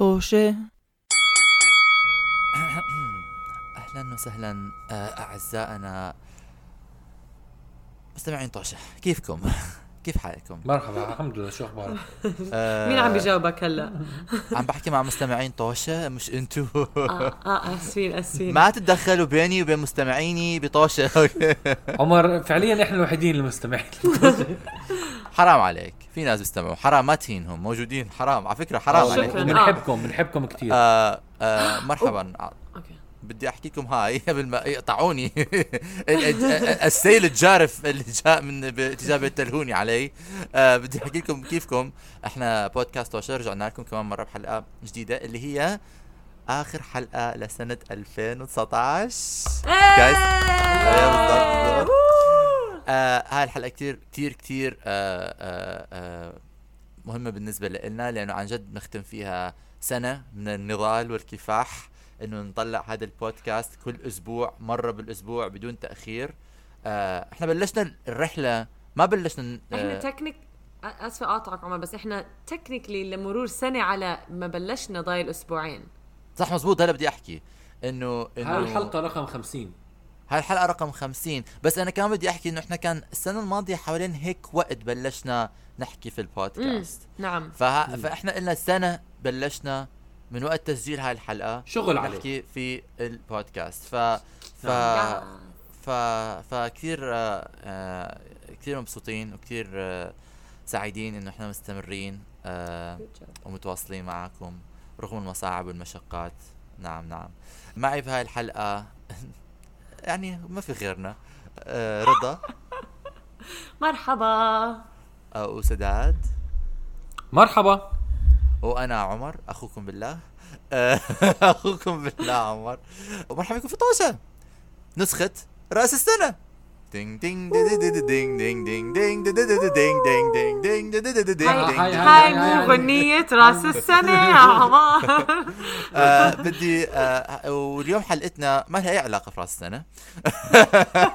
طوشة أهلا وسهلا آه، أعزائنا مستمعين طوشه كيفكم؟ كيف حالكم؟ مرحبا الحمد لله شو أخبارك؟ آه، مين عم بيجاوبك هلا؟ عم بحكي مع مستمعين طوشة مش انتو. آه آه أسفين أسفين. ما تتدخلوا بيني وبين مستمعيني بطوشة. عمر فعليا إحنا الوحيدين المستمعين. حرام عليك. في ناس بيستمعوا. حرام ما تهينهم موجودين. حرام. على فكرة حرام. عليك. آه. بنحبكم بنحبكم كثير آه آه مرحبا. أوكي. بدي احكي لكم هاي قبل ما يقطعوني. ال- ال- السيل الجارف اللي جاء من باتجاه بيتلهوني علي. آه بدي أحكي لكم كيفكم. إحنا بودكاست وشر رجعنا لكم كمان مرة بحلقة جديدة اللي هي آخر حلقة لسنة 2019 جايز أيوة. آه هاي الحلقة كتير كتير كتير آه آه آه مهمة بالنسبة لنا لأنه عن جد نختم فيها سنة من النضال والكفاح. إنه نطلع هذا البودكاست كل أسبوع مرة بالأسبوع بدون تأخير. آه إحنا بلشنا الرحلة ما بلشنا ن- إحنا آه technically آسفة أقاطعك عمر بس إحنا technically لمرور سنة على ما بلشنا ضايل أسبوعين. صح مزبوط هلا بدي أحكي. إنه إنه هاي الحلقة رقم 50 هاي الحلقة رقم 50 بس أنا كمان بدي أحكي إنه إحنا كان السنة الماضية حوالين هيك وقت بلشنا نحكي في البودكاست. نعم. فها فإحنا قلنا سنة بلشنا من وقت تسجيل هاي الحلقة شغل عليه. نحكي في البودكاست. ف ف يا. ف فكثير آه، آه، كثير مبسوطين وكثير آه، سعيدين إنه إحنا مستمرين آه، ومتواصلين معكم رغم المصاعب والمشقات. نعم نعم. معي بهاي الحلقة يعني ما في غيرنا آه، رضا. مرحبا. وسداد مرحبا. وأنا عمر أخوكم بالله. أخوكم بالله عمر. ومرحبا بكم في طوشه نسخة رأس السنة. دي- دي- دي- دينج دينج دينج دينج دي- دي- دي- دي- دينج هاي- مو غنية راس السنة يا آه، بدي آه، واليوم حلقتنا ما لها اي علاقه في راس السنة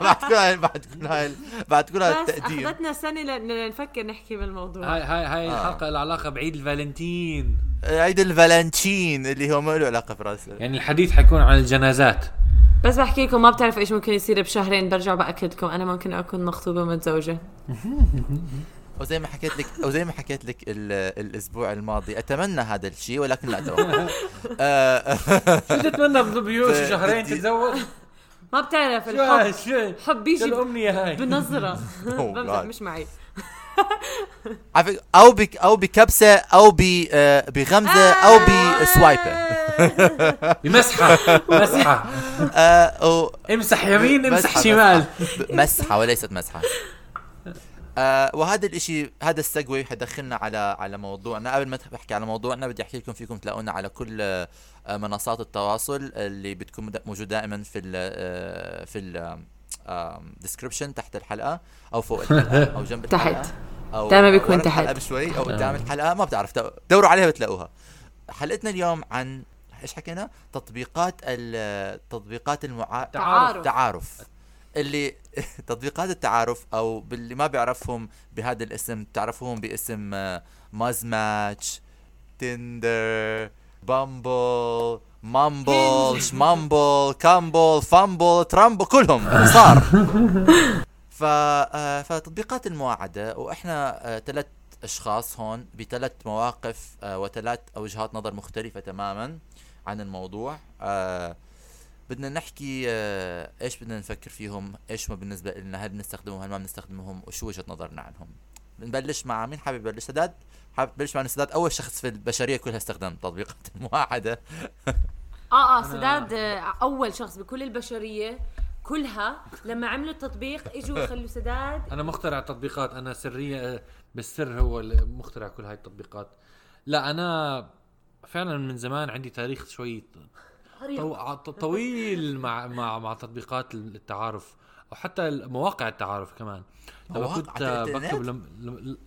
بعد كل هاي بعد كل هاي بعد كل هاي بس التقديم اخذتنا سنة لنفكر نحكي بالموضوع هاي هاي هاي آه. الحلقة لها علاقه بعيد الفالنتين عيد الفالنتين اللي هو ما له علاقه في راس يعني الحديث حيكون عن الجنازات بس بحكي لكم ما بتعرفوا إيش ممكن يصير بشهرين برجع باكد لكم. أنا ممكن أكون مخطوبة ومتزوجة وزي ما حكيت لك وزي ما حكيت لك ال- الأسبوع الماضي. أتمنى هذا الشيء ولكن لا أتوقع آه، شو تتمنى بيوش بدي- شهرين تتزوج؟ ما بتعرف الحب شو بيجي الأمنية هاي؟ بنظرة. بمزح God. مش معي. أو بك أو بكبسة أو آه، بغمزة أو بسوايبه مسحة. آه، و- امسح يمين امسح شمال. مسحة وليست مسحة. آه وهذا الإشي هذا السجوي حيدخلنا على على موضوعنا. قبل ما بحكي على موضوعنا بدي أحكي لكم فيكم تلاقونا على كل آه، منصات التواصل اللي بتكون موجودة دائما في ال آه، في ال description تحت الحلقة أو فوق الحلقة أو جنب تحت. الحلقة أو دايما أو بيكون تحت. بشوي أو قدام الحلقة. ما بتعرف دو- دوروا عليها بتلاقوها حلقتنا اليوم عن إيش حكينا؟ تطبيقات ال- تطبيقات المعا... تعارف. تعارف. اللي تطبيقات التعارف أو باللي ما بيعرفهم بهذا الاسم تعرفوهم باسم آه، Muzmatch Tinder Bumble مامبل شمامبل كامبل فامبل ترامبل كلهم صار. ف آه، فتطبيقات المواعدة وإحنا ثلاث أشخاص هون بثلاث مواقف آه، وثلاث وجهات نظر مختلفة تماما. عن الموضوع. آه، بدنا نحكي آه، إيش بدنا نفكر فيهم؟ إيش ما بالنسبة لنا هل بنستخدمهم؟ هل ما بنستخدمهم؟ وشو وجهة نظرنا عنهم؟ بنبلش مع مين حابب يبلش؟ سداد؟ حابب تبلش مع سداد؟ أول شخص في البشرية كلها استخدم تطبيقات المواعده آه آه سداد آه، أول شخص بكل البشرية كلها لما عملوا التطبيق إجوا يخلوا سداد. أنا مخترع تطبيقات. أنا سرية بالسر هو اللي مخترع كل هاي التطبيقات. لا أنا فعلا من زمان عندي تاريخ شوي طويل مع مع مع تطبيقات التعارف أو حتى مواقع التعارف كمان لما كنت؟ بكتب لم... لم...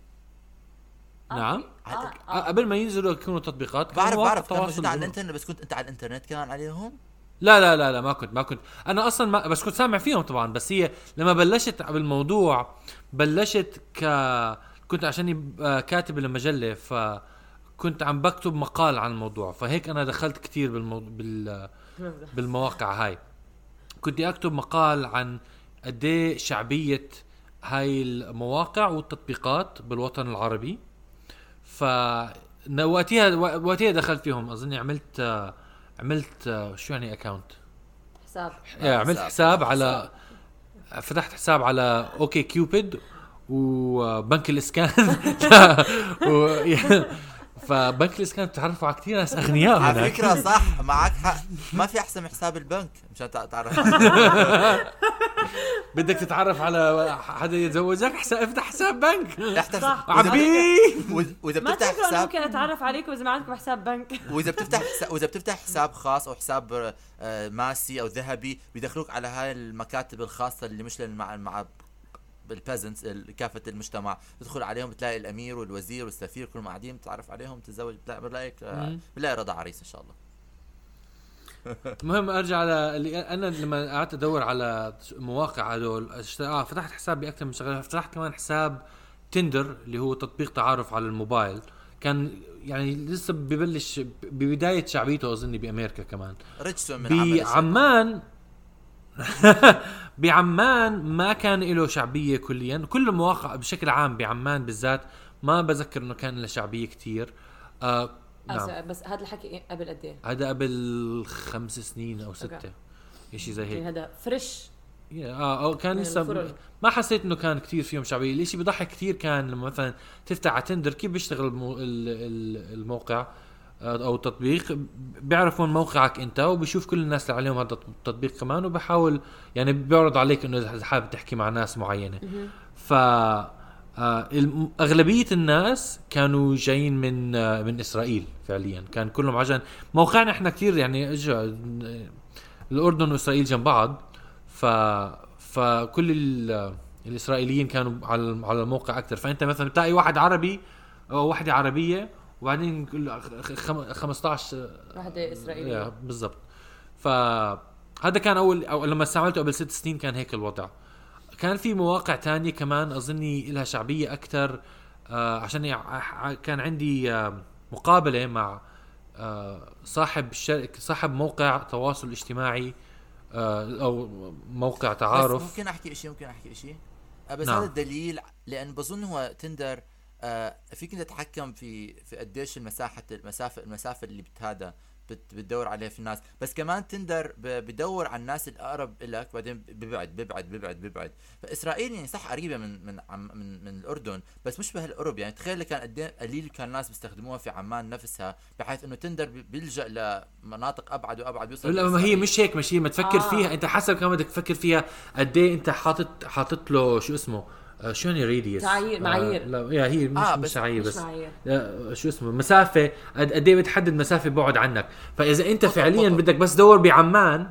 نعم آه، آه. آه، قبل ما ينزلوا يكونوا تطبيقات بعرف بعرف كان تواصل موجود على. الإنترنت بس كنت انت على الإنترنت كمان عليهم لا لا لا لا ما كنت ما كنت أنا أصلا ما بس كنت سامع فيهم طبعا بس هي لما بلشت بالموضوع بلشت ك كنت عشان كاتب المجلة ف كنت عم بكتب مقال عن الموضوع فهيك أنا دخلت كثير بالموضوع بال بالمواقع هاي. كنت أكتب مقال عن قد إيه شعبية هاي المواقع والتطبيقات بالوطن العربي. ف وقتها وقتها دخلت فيهم أظني عملت عملت شو يعني اكونت حساب. عملت حساب. على فتحت حساب على OkCupid وبنك الإسكان. و... فبنك الاسكان بتعرفوا على كثير ناس أغنياء على فكرة صح. معك حق. ما في أحسن من حساب البنك مشان تعرف. بدك تتعرف على حدا يتزوجك؟ حساب افتح حساب بنك. صح. عبيه واذا ما بتفتح حساب ممكن أتعرف عليكم إذا ما عندكم حساب بنك. وإذا بتفتح حساب وإذا بتفتح حساب خاص أو حساب آه، ماسي أو ذهبي بيدخلوك على هاي المكاتب الخاصة اللي مش مع peasants كافة المجتمع. تدخل عليهم بتلاقي الأمير والوزير والسفير كلهم قاعدين بتعرف عليهم تتزوج بتلاقي بتلاقي رضا عريس إن شاء الله. المهم أرجع على اللي أنا لما قعدت أدور على مواقع هدول آه فتحت حساب باكثر من شغلة. فتحت كمان حساب تندر اللي هو تطبيق تعارف على الموبايل. كان يعني لسه ببلش ببداية شعبيته اظني بأمريكا كمان. رجسوا من بعمان بعمان ما كان له شعبية كليا. كل المواقع بشكل عام بعمان بالذات ما بذكر إنه كان له شعبية كثير آه نعم. بس هذا الحكي قبل قد إيه؟ هذا قبل خمس سنين أو ستة شيء زي هيك. هذا فريش؟ آه كان لسه ما حسيت إنه كان كثير فيهم شعبية، الشيء بيضحك كثير كان لما مثلا تفتح على تندر كيف بيشتغل الموقع؟ آه، أو التطبيق بيعرف وين موقعك أنت وبشوف كل الناس اللي عليهم هذا التطبيق كمان وبحاول يعني بيعرض عليك إنه إذا حابب تحكي مع ناس معينة. ف آه أغلبية الناس كانوا جايين من آه من إسرائيل فعليا. كان كلهم عشان موقعنا إحنا كثير يعني الأردن وإسرائيل جنب بعض. ف فكل الإسرائيليين كانوا على على الموقع أكثر فأنت مثلا بتلاقي واحد عربي أو واحدة عربية وبعدين 15 وحده إسرائيلية. بالضبط. فهذا كان أول أو لما استعملته قبل ست سنين كان هيك الوضع. كان في مواقع تانية كمان أظني لها شعبية أكثر آه عشان كان عندي آه مقابلة مع آه صاحب شرك صاحب موقع تواصل اجتماعي آه أو موقع تعارف. بس ممكن أحكي شيء ممكن أحكي شيء آه، بس نعم. هذا الدليل لأن بظن هو تندر آه فيك إنت تتحكم في في قديش المساحة المسافه المسافة اللي بتهذا بتدور عليه في الناس. بس كمان تندر بدور على الناس الأقرب لك بعدين ببعد ببعد ببعد ببعد. فإسرائيل يعني صح قريبة من من من, من الأردن بس مش بهالقرب. يعني تخيل كان قد إيه قليل كان الناس بيستخدموها في عمان نفسها بحيث إنه تندر بيلجأ لمناطق أبعد وأبعد بيوصل لا ما هي مش هيك مش هي ما تفكر آه. فيها. إنت حسب كمان بدك تفكر فيها قد إيه أنت حاطط حاطط له شو اسمه آه، شو يعني راديوس؟ معايير معايير. آه لا يا هي مش آه مش معايير بس, بس معايير. آه شو اسمه مسافة قد إيه بتحدد مسافة بعد عنك؟ فإذا أنت قطر فعليا قطر. بدك بس تدور بعمان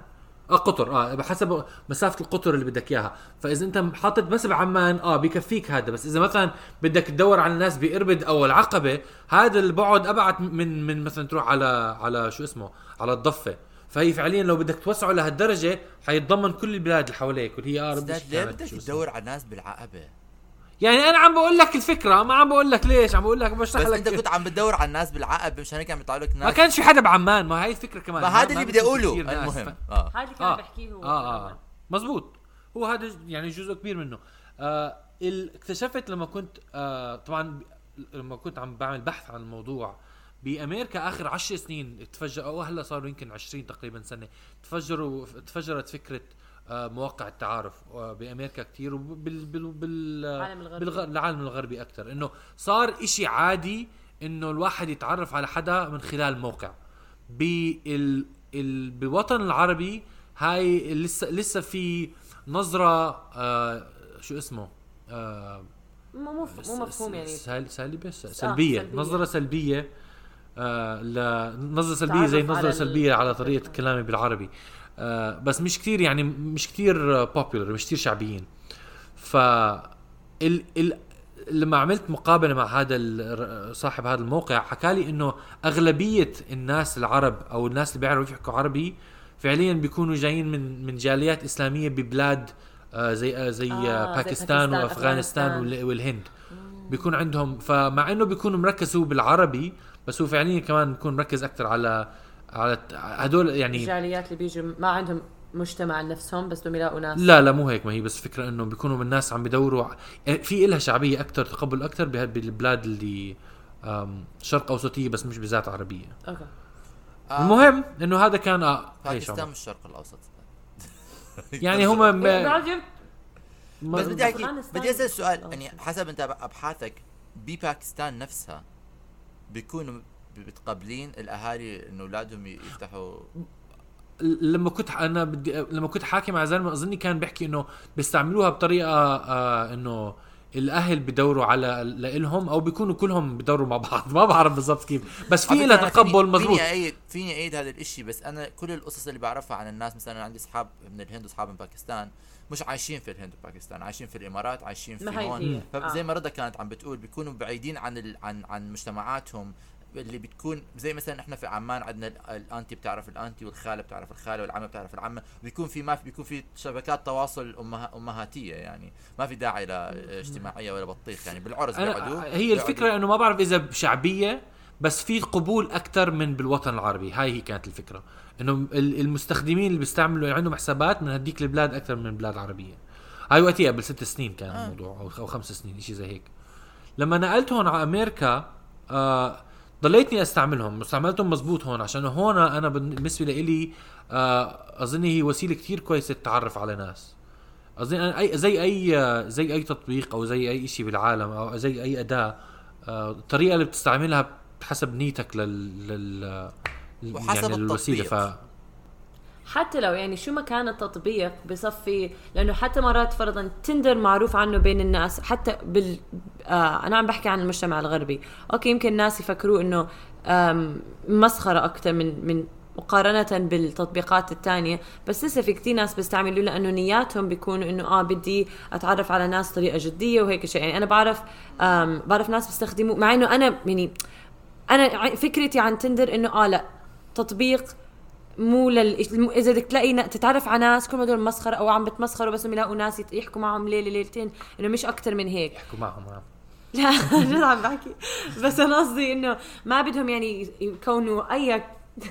آه قطر آه بحسب مسافة القطر اللي بدك إياها. فإذا أنت حاطط بس بعمان آه بكفيك هذا. بس إذا مثلا بدك تدور على الناس باربد أو العقبة هذا البعد أبعد من من مثلا تروح على على شو اسمه على الضفة. فهي فعليا لو بدك توسعه لهالدرجة حيتضمن كل البلاد اللي حواليك واللي هي اقرب ليه بدك تدور على الناس بالعقبة؟ يعني أنا عم بقول لك الفكرة ما عم بقول لك ليش عم بقول لك بشرح لك أنت كنت عم بتدور على الناس بالعقب مشان هيك عم يطلعوا لك ناس. ما كانش في حدا بعمان ما هي الفكرة كمان. ما هذا اللي بدي أقوله المهم آه. هذا اللي كان آه. بحكيه هو. آه آه مزبوط هو هذا يعني جزء كبير منه. آه اكتشفت لما كنت آه طبعا لما كنت عم بعمل بحث عن الموضوع بأمريكا آخر عشر سنين تفجر أو هلأ صاروا يمكن 20 تقريبا سنة تفجروا تفجرت فكرة آه، مواقع التعارف آه، بأمريكا كثير وبال بال بال بالعالم الغربي. أكثر إنه صار إشي عادي إنه الواحد يتعرف على حدا من خلال موقع. بال ال... بالوطن العربي هاي لسه لسه في نظرة آه شو اسمه؟ آه مو مو مفهوم يعني. سال سالبه سلبية, آه سلبية. نظرة سلبية آه نظرة سلبية زي نظرة سلبية على طريقة كلامي بالعربي. آه بس مش كثير يعني مش كثير بوبيلر مش كثير شعبيين. ف ال ال لما عملت مقابلة مع هذا صاحب هذا الموقع حكى لي إنه أغلبية الناس العرب أو الناس اللي بيعرفوا يحكوا عربي فعليا بيكونوا جايين من من جاليات إسلامية ببلاد آه زي آه زي آه باكستان, باكستان وأفغانستان والهند. بيكون عندهم فمع إنه بيكون مركز هو بالعربي بس هو فعليا كمان بيكون مركز أكثر على على هدول يعني الجاليات اللي بيجوا ما عندهم مجتمع نفسهم بس بدهم يلاقوا ناس لا لا مو هيك ما هي بس فكرة إنه بيكونوا من الناس عم بدوروا يعني في إلها شعبية أكثر تقبل أكثر بالبلاد اللي شرق أوسطية بس مش بذات عربية أوكي آه، المهم إنه هذا كان آه باكستان؟ مش الشرق الأوسط يعني هم جبت بس بدي احكي. بدي أسأل سؤال. يعني حسب أنت أبحاثك بباكستان نفسها بيكونوا بتقبلين الأهالي إنه أولادهم يفتحوا؟ لما كنت أنا بدي لما كنت حاكي مع زلمة أظني كان بيحكي إنه بيستعملوها بطريقة آه إنه الأهل بدوروا على لإلهم أو بيكونوا كلهم بدوروا مع بعض. ما بعرف بالضبط كيف. بس في لها تقبل فيني- مضبوط. فيني ايد فيني ايد هذا الإشي بس أنا كل القصص اللي بعرفها عن الناس مثلا عندي أصحاب من الهند وأصحاب من باكستان مش عايشين في الهند وباكستان عايشين في الإمارات عايشين في ما هي هون. فزي آه. ما رضا كانت عم بتقول بيكونوا بعيدين عن ال... عن عن مجتمعاتهم اللي بتكون زي مثلا إحنا في عمان عندنا ال- الأنتي بتعرف الأنتي والخالة بتعرف الخالة والعمة بتعرف العمة بيكون في ما في بيكون في شبكات تواصل أمها أمهاتية يعني ما في داعي لاجتماعيه ولا بطيخ يعني بالعرس بيقعدوا هي الفكرة إنه ما بعرف إذا شعبية بس في قبول أكثر من بالوطن العربي هاي هي كانت الفكرة. إنه ال- المستخدمين اللي بيستعملوا عندهم حسابات من هديك البلاد أكثر من بلاد عربية. هاي وقتها قبل ست سنين كان آه. الموضوع أو خمس سنين شيء زي هيك. لما نقلت هون على أمريكا آه ضليتني أستعملهم. استعملتهم مزبوط هون. عشان هون أنا بالنسبة لي آه اظن هي وسيلة كتير كويسة للتعرف على ناس. أظن أنا اي زي أي زي أي تطبيق أو زي أي شيء بالعالم أو زي أي أداة آه، الطريقة اللي بتستعملها بحسب نيتك لل, لل... وحسب يعني الوسيله ف التطبيق. حتى لو يعني شو ما كان التطبيق بصفي لأنه حتى مرات فرضا Tinder معروف عنه بين الناس حتى بال آه أنا عم بحكي عن المجتمع الغربي. okay يمكن الناس يفكروا إنه مسخرة أكثر من من مقارنة بالتطبيقات الثانية بس لسه في كتير ناس بيستعملوا لأنه نياتهم بيكونوا إنه آه بدي أتعرف على ناس طريقة جدية وهيك شيء. يعني أنا بعرف بعرف ناس بيستخدموا مع إنه أنا يعني أنا فكرتي عن تندر إنه آه لا تطبيق مو لل إذا بدك تلاقي تتعرف على ناس كل هدول مسخرة أو عم بتمسخروا بس يلاقوا ناس يحكوا معهم ليلة ليلتين إنه مش أكثر من هيك. احكوا معهم آه. لا جد عم بحكي؟ بس أنا قصدي إنه ما بدهم يعني يكونوا أي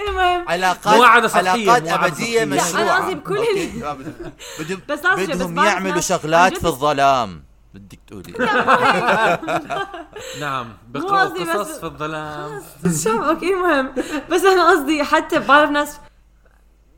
المهم. علاقات مواعدة سطحية، علاقات. مشروعه لا، أنا قصدي بكل بدهم- بدهم بس بدهم يعملوا شغلات في الظلام. بدك تقولي. نعم بقرأوا بس- قصص في الظلام. شو أوكي المهم بس أنا قصدي حتى بعرف ناس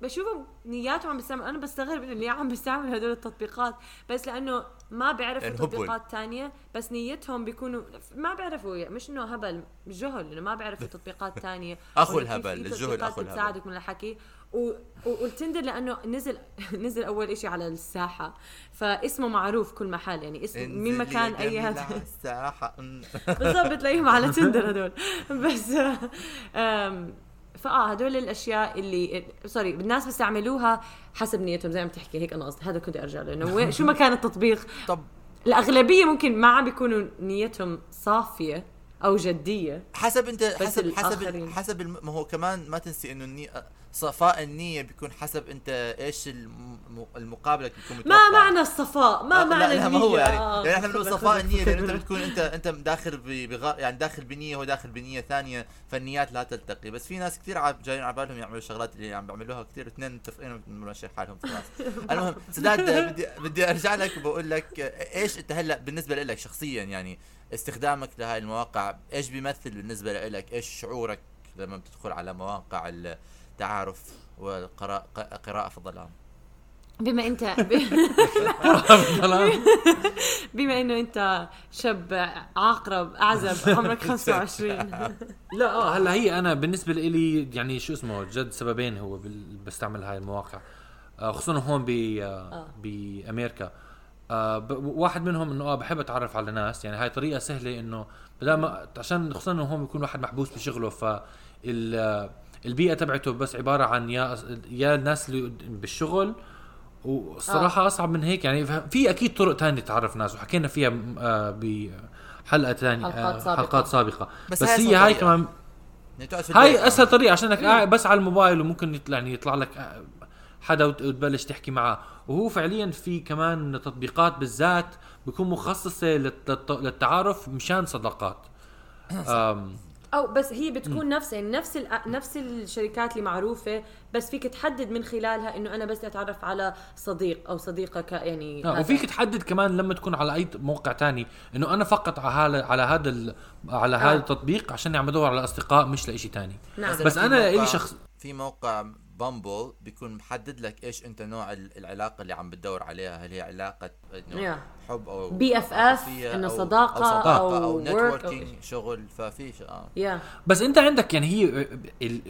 بشوفهم نياتهم عم بيستعملوا أنا بستغرب إنه ليه عم بيستعملوا هدول التطبيقات بس لأنه ما بيعرفوا يعني. تطبيقات تانية بس نيتهم بيكونوا ما بيعرفوا مش إنه هبل جهل إنه ما بيعرفوا تطبيقات تانية. في- الهبل، الجهل أخو الهبل. بتساعدك من الحكي. و... وال Tinder لأنه نزل نزل أول إشي على الساحة. فاسمه معروف كل محل يعني اسم مين ما كان اي هذا الساحة. بالضبط بتلاقيهم على Tinder هدول. بس آم، فآه هدول الأشياء اللي sorry الناس بيستعملوها حسب نيتهم زي ما بتحكي هيك أنا قصدي. هذا كنت أرجع له إنه شو ما كان التطبيق؟ طب. الأغلبية ممكن ما عم بيكونوا نيتهم صافية. أو جدية حسب أنت حسب حسب. حسب الم- ما هو كمان ما تنسي إنه الني... صفاء النية بيكون حسب أنت إيش الم... المقابلك بيكون متوقع ما معنى الصفاء ما آه، معنى لا, لا ما هو النية؟ يعني آه، يعني إحنا بنقول صفاء النية لأنه أنت. بتكون انت أنت داخل بغ... يعني داخل بنية هو داخل بنية ثانية فالنيات لا تلتقي بس في ناس كثير عب... جايين على بالهم يعملوا الشغلات اللي عم بيعملوها كثير اثنين متفقين ماشي حالهم خلاص المهم سداد بدي بدي أرجع لك وبقول لك إيش أنت هلأ بالنسبة لك شخصيا يعني استخدامك لهاي المواقع إيش بيمثل بالنسبة لك إيش شعورك لما بتدخل على مواقع التعارف والقراءة في الظلام؟ بما إنت بما إنه إنت شاب عقرب أعزب عمرك 25 لا آه هلأ هي أنا بالنسبة لي يعني شو اسمه جد سببين هو بستعمل هاي المواقع. آه خصوصا هون ب آه. بأمريكا. آه ب- واحد منهم إنه آه بحب أتعرف على ناس يعني هاي طريقة سهلة إنه بدل ما عشان خصوصا إنه هون بيكون واحد محبوس بشغله ف ال- آه، البيئة تبعته بس عبارة عن يا يا الناس اللي بالشغل والصراحه أصعب من هيك يعني في أكيد طرق تانية تعرف ناس وحكينا فيها آه بحلقة ثانية حلقات آه سابقة. حلقات سابقة بس بس, هاي هي أسهل هاي طريقة. كمان. هاي أسهل طريقة عشانك قاعد بس على الموبايل وممكن يطلع يعني يطلع لك حدا وت- وتبلش تحكي معه وهو فعليا في كمان تطبيقات بالذات بيكون مخصصة للت- للت- للتعارف مشان صداقات. أو بس هي بتكون نفس يعني نفس نفس الشركات اللي معروفة بس فيك تحدد من خلالها إنه أنا بس أتعرف على صديق أو صديقة ك يعني آه هذا. وفيك تحدد كمان لما تكون على أي موقع تاني إنه أنا فقط على هذا على هذا ال- على هذا آه. التطبيق عشان عم بدور على أصدقاء مش لإشي تاني. نعم. بس موقع- إلي شخص- في موقع Bumble بيكون محدد لك إيش أنت نوع ال- العلاقة اللي عم بتدور عليها. هل هي علاقة Yeah. حب أو BFF، عاطفية إنه أو- صداقة أو صداقة أو أو networking أو- شغل ففي آه. yeah بس أنت عندك يعني هي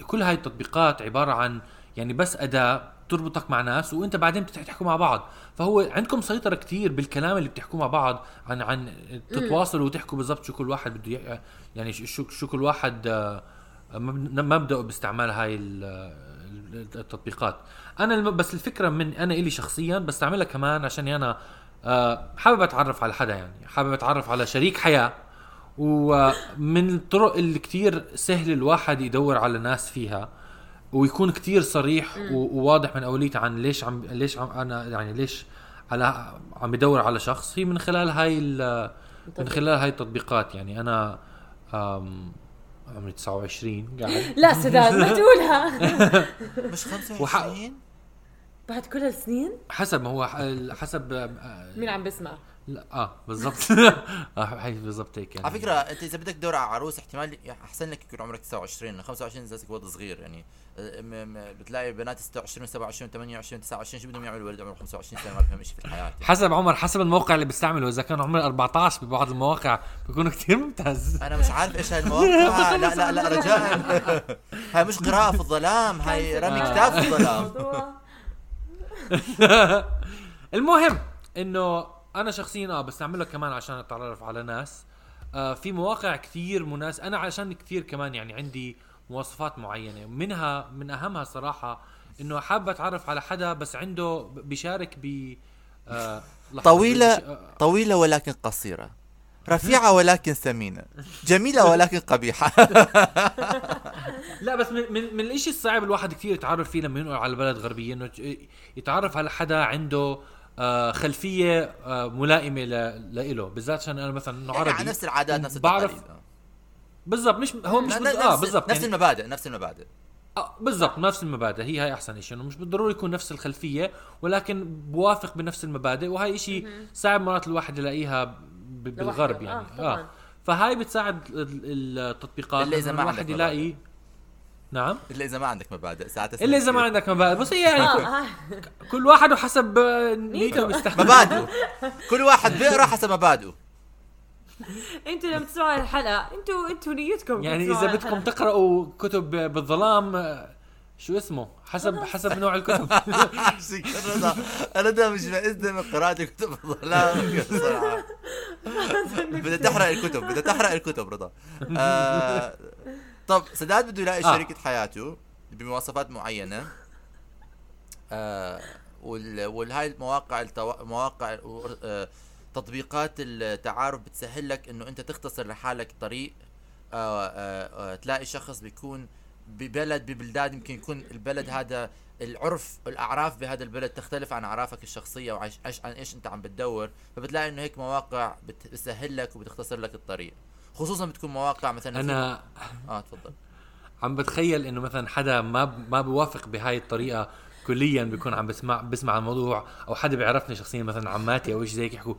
كل هاي التطبيقات عبارة عن يعني بس أداة تربطك مع ناس وأنت بعدين بتحكوا مع بعض. فهو عندكم سيطرة كتير بالكلام اللي بتحكوا مع بعض عن عن تتواصلوا وتحكوا بالضبط شو كل واحد بده يعني شو شو كل واحد آه، مب- مبدأه باستعمال هاي التطبيقات. أنا الم- بس الفكرة من أنا إلي شخصيا بستعملها كمان عشان أنا آه، حابب أتعرف على حدا يعني. حابب أتعرف على شريك حياة. ومن الطرق اللي كتير سهل الواحد يدور على ناس فيها ويكون كتير صريح وواضح من أوليته عن ليش عم ليش عم أنا يعني ليش على عم بدور على شخص. هي من خلال هاي ال- من خلال هاي التطبيقات يعني. أنا عمري 29 قاعد. لا سداد ما تقولها. مش 25 بعد كل هالسنين حسب ما هو ح- حسب آه، مين عم بسمع لا آه بالضبط. آه هي بالضبط هيك يعني. على فكرة أنت إذا بدك تدور على عروس احتمال أحسن لك يكون عمرك 29 25 زي ولد صغير يعني آه، بتلاقي بنات 26 27 28 29 شو بدهم يعملوا ولد عمره 25 سنة؟ ما بفهم شيء في الحياة. حسب عمر حسب الموقع اللي بيستعمله. إذا كان عمر 14 ببعض المواقع بيكون كتير ممتاز. أنا مش عارف إيش هاي المواقع لا لا لا رجاء. هاي مش قراءة في الظلام. هاي رمي كتاب في الظلام. المهم إنه أنا شخصيا آه بستعمله كمان عشان أتعرف على ناس. آه في مواقع كثير مناس أنا عشان كثير كمان يعني عندي مواصفات معينة. منها من أهمها صراحة إنه حابب أتعرف على حدا بس عنده بيشارك ب آه طويلة بيش- آه، طويلة ولكن قصيرة. رفيعة ولكن ثمينة. جميلة ولكن قبيحة. لا بس من من, من الإشي الصعب الواحد كثير يتعرف فيه لما ينقل على بلد غربية إنه يتعرف على حدا عنده آه خلفية آه ملائمة ل- لإله. بالذات عشان أنا مثلا إنه يعني عربي نفس العادات نفس بعرف بالضبط مش هو مش بز... نفس آه بالضبط نفس يعني المبادئ نفس المبادئ. آه بالضبط نفس المبادئ هي هاي أحسن شيء إنه مش بالضروري يكون نفس الخلفية ولكن بوافق بنفس المبادئ وهي شيء صعب مرات الواحد يلاقيها ب- بالغرب لوحده. يعني آه، طبعاً. فهاي بتساعد ال- التطبيقات إذا إنه ما الواحد يلاقي نعم؟ إلا إذا ما عندك مبادئ ساعات إلا إذا ما عندك مبادئ بس هي يعني كل- آه. كل واحد وحسب آه، نيته مبادئه. كل واحد بيقرأ حسب مبادئه. أنتوا لما تسمعوا الحلقة أنتوا أنتوا نيتكم يعني إذا بدكم. تقرأوا كتب بالظلام شو اسمه؟ حسب حسب نوع الكتب. رضا أنا ده مش مئزني من قراءة كتب الظلام بدها تحرق الكتب بدها تحرق الكتب رضا. آه طب سداد بده يلاقي آه. شريكة حياته بمواصفات معينة. آه وال والهاي المواقع التو... مواقع آه تطبيقات التعارف بتسهل لك إنه أنت تختصر لحالك طريق. آه آه آه تلاقي شخص بيكون ببلد ببلدان يمكن يكون البلد هذا العرف الأعراف بهذا البلد تختلف عن أعرافك الشخصية وعش إيش عن إيش أنت عم بتدور. فبتلاقي إنه هيك مواقع بت- بتسهل لك وبتختصر لك الطريق. خصوصا بتكون مواقع مثلا أنا آه تفضل. عم بتخيل إنه مثلا حدا ما ما بيوافق بهاي الطريقة. كليا بيكون عم بسمع بسمع الموضوع أو حدا بيعرفني شخصيا مثلا عماتي أو شيء زي هيك يحكوا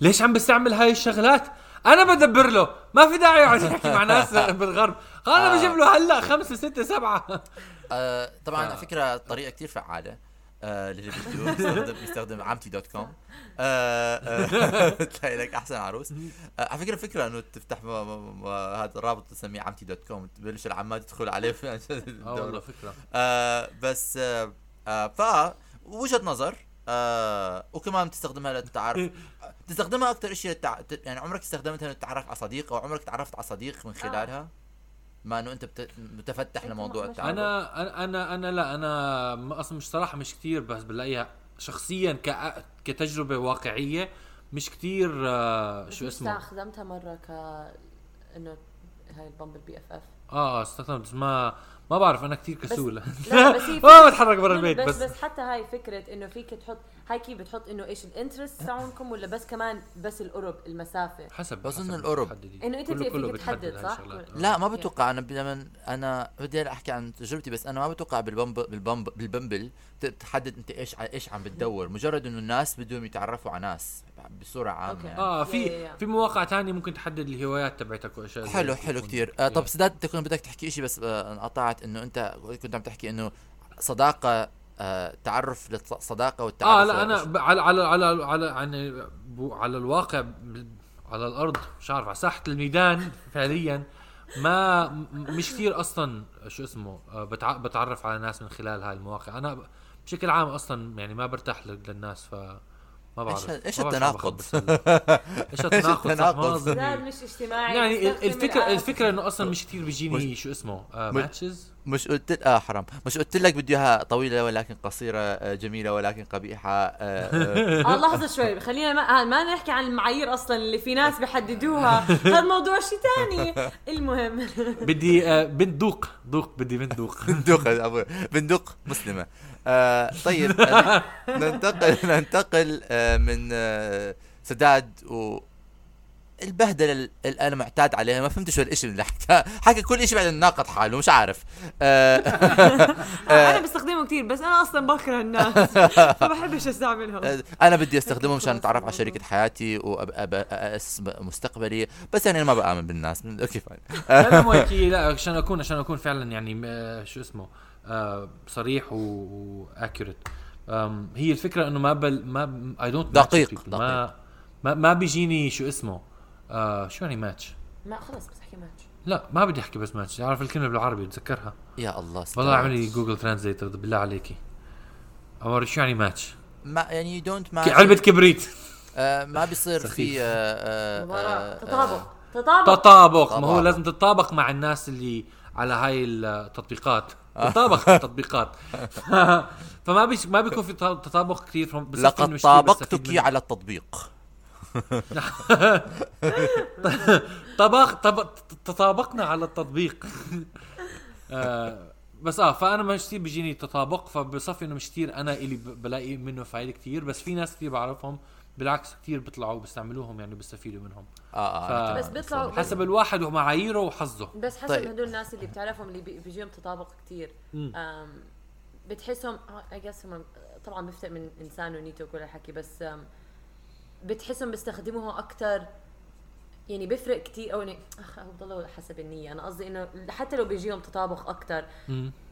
ليش عم بستعمل هاي الشغلات؟ أنا بدبر له ما في داعي يقعد يحكي مع ناس بالغرب. أنا آه. بجيب له هلأ خمسة ستة سبعة. آه طبعا على فكرة طريقة كتير فعالة آه اللي بده يستخدم يستخدم عمتي دوت كوم آه آه تلاقي لك أحسن عروس. آه على فكرة فكرة إنه تفتح هذا الرابط تسميه عمتي دوت كوم تبلش العمات تدخل عليه. آه والله آه بس آه آه ف وجهة نظر آه وكمان بتستخدمها للتعارف تستخدمها أكثر شيء للتع... يعني عمرك استخدمتها للتعرف على صديق أو عمرك تعرفت على صديق من خلالها؟ ما إنه أنت بت... متفتح لموضوع التعرف. أنا أنا- أنا أنا لا أنا أصلا مش صراحة مش كتير بس بلاقيها شخصيا ك كتجربة واقعية مش كتير آه شو اسمه؟ استخدمتها مرة ك إنه هاي ال Bumble BFF؟ آه استخدمت بس ما ما بعرف أنا كثير كسول لا بس هي ما بتحرك برا البيت بس بس, بس. حتى هاي فكرة إنه فيك تحط هاي كيف بتحط إنه إيش ال interest تاعونكم ولا بس كمان بس القرب المسافة حسب بظن القرب. إنه أنت كله- كله تحدد، بتحدد صح؟ لا ما. بتوقع أنا لما أنا بدي أحكي عن تجربتي بس أنا ما بتوقع بال Bum بال Bum بال Bumble ت- تحدد إنت إيش ع- إيش عم بتدور مجرد إنه الناس بدهم يتعرفوا على ناس بصورة عامة أوكي. يعني. آه في. في مواقع تانية ممكن تحدد الهوايات تبعتك واشياء زي حلو حلو كثير آه طب. سداد أنت كنت بدك تحكي شيء بس آه انقطعت إنه أنت كنت عم تحكي إنه صداقة آه تعرف للصداقة والتعرف آه لا أنا على على على على يعني على الواقع على الأرض مش عارف على ساحة الميدان فعليا ما مش كثير أصلا شو اسمه آه، بتع- بتعرف على ناس من خلال هاي المواقع. أنا بشكل عام أصلا يعني ما برتاح لل- للناس ف ما بعرف. إيش- إيش ما بعرف التناقض؟ إيش التناقض؟ زاد مش اجتماعي يعني الفكرة. الفكرة إنه أصلا مش كثير بيجيني شو اسمه. آه مش- ماتشز مش قلت آه حرام. مش قلت لك بدي إياها طويلة ولكن قصيرة آه، جميلة ولكن قبيحة آه، آه. لحظة شوي. خلينا ما, ما نحكي عن المعايير أصلا اللي في ناس بحددوها هذا موضوع شيء ثاني المهم. بدي بندوق دوق. بدي بندوق بندق أبو بندق مسلمة. آه طيب آه، ننتقل ننتقل آه من آه سداد و البهدلة اللي أنا معتاد عليها ما فهمت شو الاشي اللي حكى. حكى كل اشي بعدين ناقض حاله مش عارف. آه أنا بستخدمه كثير بس أنا أصلا بكره الناس فبحبش أستعملهم. آه، أنا بدي استخدمه مشان أتعرف على شريكة حياتي واسس مستقبلي بس يعني أنا ما بآمن بالناس. okay fine هيك لا عشان اكون عشان أكون فعلا يعني آه، شو اسمه آه صريح و accurate هي الفكرة إنه ما بل ما I don't دقيق، ما ما ما بيجيني شو اسمه. آه شو يعني ماتش ما خلص بس أحكي ماتش لا ما بدي أحكي بس ماتش اعرف الكلمة بالعربي بتذكرها؟ يا الله والله اعملي Google translator بالله عليكي. أمر شو يعني ماتش ما يعني you don't ك- علبة كبريت. آه ما بيصير. في آه آه مباراة. آه تطابق. تطابق. تطابق. ما هو. لازم تتطابق مع الناس اللي على هاي التطبيقات. تطابق التطبيقات. فما بيش ما بيكون في تطابق كثير بس لقد طابقتك على التطبيق. طبق طبق تطابقنا على التطبيق. آه بس آه فأنا مش كثير بيجيني تطابق فبصفي إنه مش كثير أنا إلي بلاقي منه فايدة كثير بس في ناس كثير بعرفهم بالعكس كثير بيطلعوا بيستعملوهم يعني بيستفيدوا منهم. آه آه ف- بس بيطلعوا حسب الواحد ومعاييره وحظه. بس حسب طيب. هدول الناس اللي بتعرفهم اللي بي- بيجيهم تطابق كثير بتحسهم اي جس هم طبعا بيفتق من إنسان ونيته وكل الحكي بس بتحسهم بيستخدموها أكثر يعني بيفرق كتير أو يعني أخ بضله حسب النية. أنا قصدي إنه حتى لو بيجيهم تطابق أكثر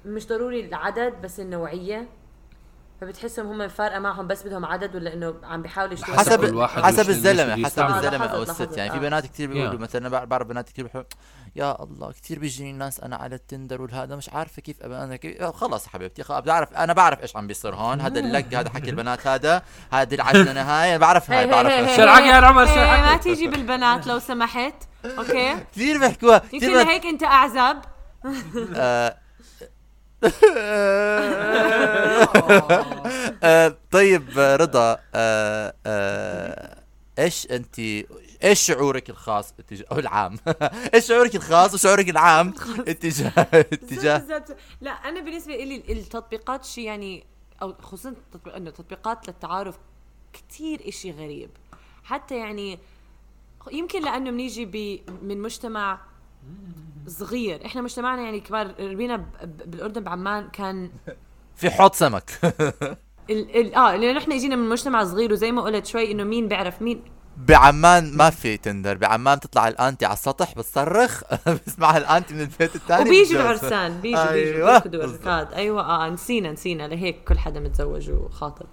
مش ضروري العدد بس النوعية. فبتحسهم هم فارقة معهم بس بدهم عدد ولا إنه عم بيحاولوا يشتغلوا حسب حسب كل واحد حسب الزلمة حسب الزلمة أو الست. يعني في. بنات كثير بيقولوا Yeah. مثلا بعرف بنات كثير بيحبوا يا الله كثير بيجيني ناس أنا على ال Tinder والهذا مش عارفة كيف أنا كيف خلص حبيبتي خلص بعرف أنا بعرف إيش عم بيصير هون. هذا اللق هذا حكي البنات هذا هذه العجلة هاي بعرف هاي شو الحكي يا عمر؟ الحكي؟ ما تيجي بالبنات لو سمحت okay؟ كثير بيحكوها. يمكن كثير لهيك أنت أعزب؟ آه، طيب آه، رضا آه، آه، إيش أنت إيش شعورك الخاص اتجاه أو العام؟ إيش شعورك الخاص وشعورك العام اتجاه اتجاه. لا أنا بالنسبة لي التطبيقات شيء يعني أو خصوصا التطبيق- إنه تطبيقات للتعارف كتير إشي غريب. حتى يعني يمكن لأنه بنيجي ب- من مجتمع صغير. إحنا مجتمعنا يعني كبار. ربينا بالأردن بعمان كان في حوض سمك. ال ال آه لأنه نحن اجينا من مجتمع صغير وزي ما قلت شوي إنه مين بيعرف مين. بعمان ما في تندر. بعمان بتطلع الأنتي على السطح بتصرخ. بسمعها الأنتي من البيت الثاني وبيجوا العرسان. بيجوا بيجوا أيوة، بيركضوا. الركاد. أيوه. آه نسينا نسينا. لهيك كل حدا متزوج وخاطب.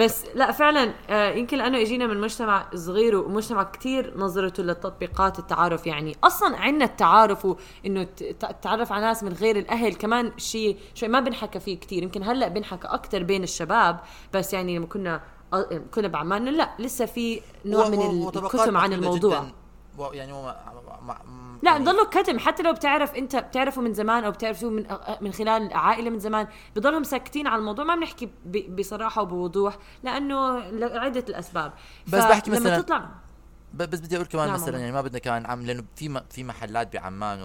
بس لا فعلا آه يمكن لأنه إجينا من مجتمع صغير ومجتمع كتير نظرته للتطبيقات التعارف. يعني أصلا عندنا التعارف وإنه تتعرف على ناس من غير الأهل كمان شيء شوي ما بنحكى فيه كتير. يمكن هلأ بنحكى أكتر بين الشباب بس يعني لما كنا آه، كنا بعمان لا لسه في نوع من الكتم عن الموضوع. جداً. يعني لا بضلوا كتم. حتى لو بتعرف انت بتعرفه من زمان أو بتعرفه من من خلال عائلة من زمان بضلهم ساكتين على الموضوع. ما بنحكي ب- بصراحة وبوضوح لأنه لعدة الأسباب. بس بحكي مثلاً- تطلع ب- بس بدي أقول كمان نعم مثلا. يعني ما بدنا كمان عم لأنه في في محلات بعمان